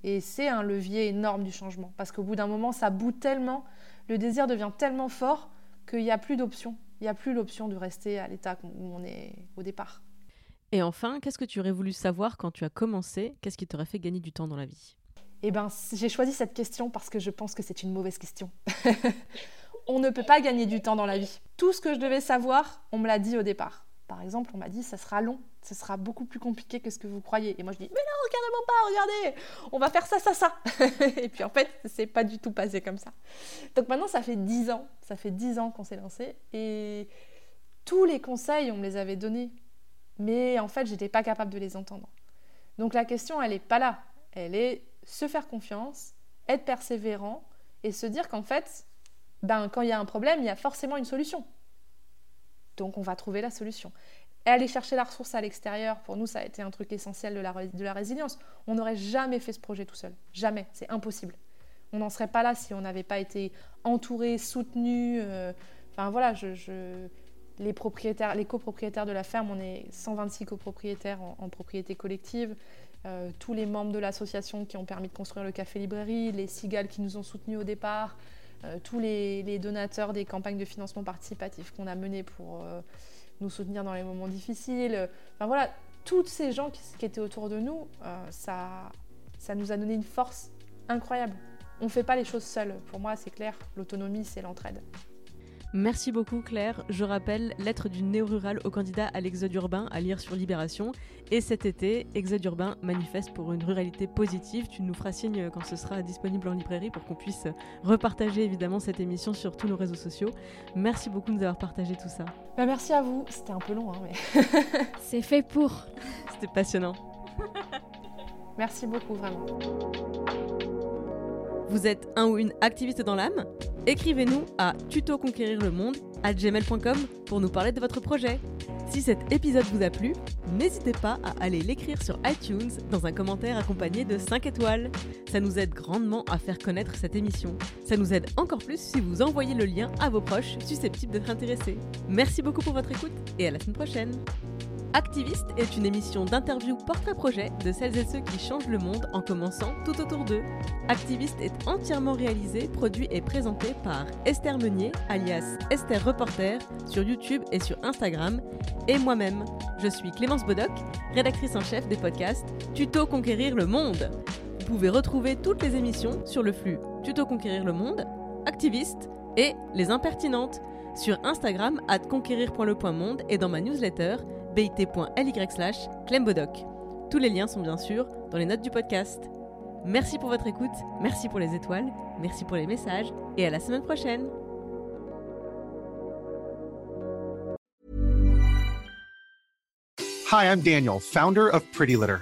Et c'est un levier énorme du changement. Parce qu'au bout d'un moment, ça bout tellement, le désir devient tellement fort qu'il n'y a plus d'option. Il n'y a plus l'option de rester à l'état où on est au départ. Et enfin, qu'est-ce que tu aurais voulu savoir quand tu as commencé? Qu'est-ce qui t'aurait fait gagner du temps dans la vie? Eh bien, j'ai choisi cette question parce que je pense que c'est une mauvaise question. on ne peut pas gagner du temps dans la vie. Tout ce que je devais savoir, on me l'a dit au départ. Par exemple, on m'a dit ça sera long, ce sera beaucoup plus compliqué que ce que vous croyez. Et moi je dis mais non, carrément pas, regardez, on va faire ça, ça, ça. et puis en fait, c'est pas du tout passé comme ça. Donc maintenant, ça fait dix ans, ça fait dix ans qu'on s'est lancé et tous les conseils, on me les avait donnés, mais en fait, j'étais pas capable de les entendre. Donc la question, elle est pas là. Elle est se faire confiance, être persévérant et se dire qu'en fait, ben, quand il y a un problème, il y a forcément une solution. Donc on va trouver la solution. Et aller chercher la ressource à l'extérieur, pour nous, ça a été un truc essentiel de la, de la résilience. On n'aurait jamais fait ce projet tout seul. Jamais. C'est impossible. On n'en serait pas là si on n'avait pas été entouré, soutenu. Euh, enfin voilà, je, les propriétaires, les copropriétaires de la ferme, on est 126 copropriétaires en, propriété collective. Euh, tous les membres de l'association qui ont permis de construire le café librairie, les cigales qui nous ont soutenus au départ, euh, tous les, donateurs des campagnes de financement participatif qu'on a menées pour euh, nous soutenir dans les moments difficiles. Enfin voilà, tous ces gens qui, étaient autour de nous, ça, ça nous a donné une force incroyable. On ne fait pas les choses seuls. Pour moi, c'est clair, l'autonomie, c'est l'entraide. Merci beaucoup Claire. Je rappelle Lettre du néo-rural au candidat à l'exode urbain à lire sur Libération. Et cet été, Exode urbain manifeste pour une ruralité positive. Tu nous feras signe quand ce sera disponible en librairie pour qu'on puisse repartager évidemment cette émission sur tous nos réseaux sociaux. Merci beaucoup de nous avoir partagé tout ça. Bah, merci à vous. C'était un peu long, hein, mais. C'est fait pour. C'était passionnant. merci beaucoup, vraiment. Vous êtes un ou une activiste dans l'âme? Écrivez-nous à tutoconquérir le monde à gmail.com pour nous parler de votre projet. Si cet épisode vous a plu, n'hésitez pas à aller l'écrire sur iTunes dans un commentaire accompagné de 5 étoiles. Ça nous aide grandement à faire connaître cette émission. Ça nous aide encore plus si vous envoyez le lien à vos proches susceptibles d'être intéressés. Merci beaucoup pour votre écoute et à la semaine prochaine. Activiste est une émission d'interview portrait-projet de celles et ceux qui changent le monde en commençant tout autour d'eux. Activiste est entièrement réalisé, produit et présenté par Esther Meunier, alias Esther Reporter, sur YouTube et sur Instagram, et moi-même. Je suis Clémence Bodoc, rédactrice en chef des podcasts Tuto Conquérir le Monde. Vous pouvez retrouver toutes les émissions sur le flux Tuto Conquérir le Monde, Activiste et Les Impertinentes sur Instagram at conquérir.le.monde et dans ma newsletter bit.ly slash clembodoc. Tous les liens sont bien sûr dans les notes du podcast. Merci pour votre écoute, merci pour les étoiles, merci pour les messages et à la semaine prochaine. Hi, I'm Daniel, founder of Pretty Litter.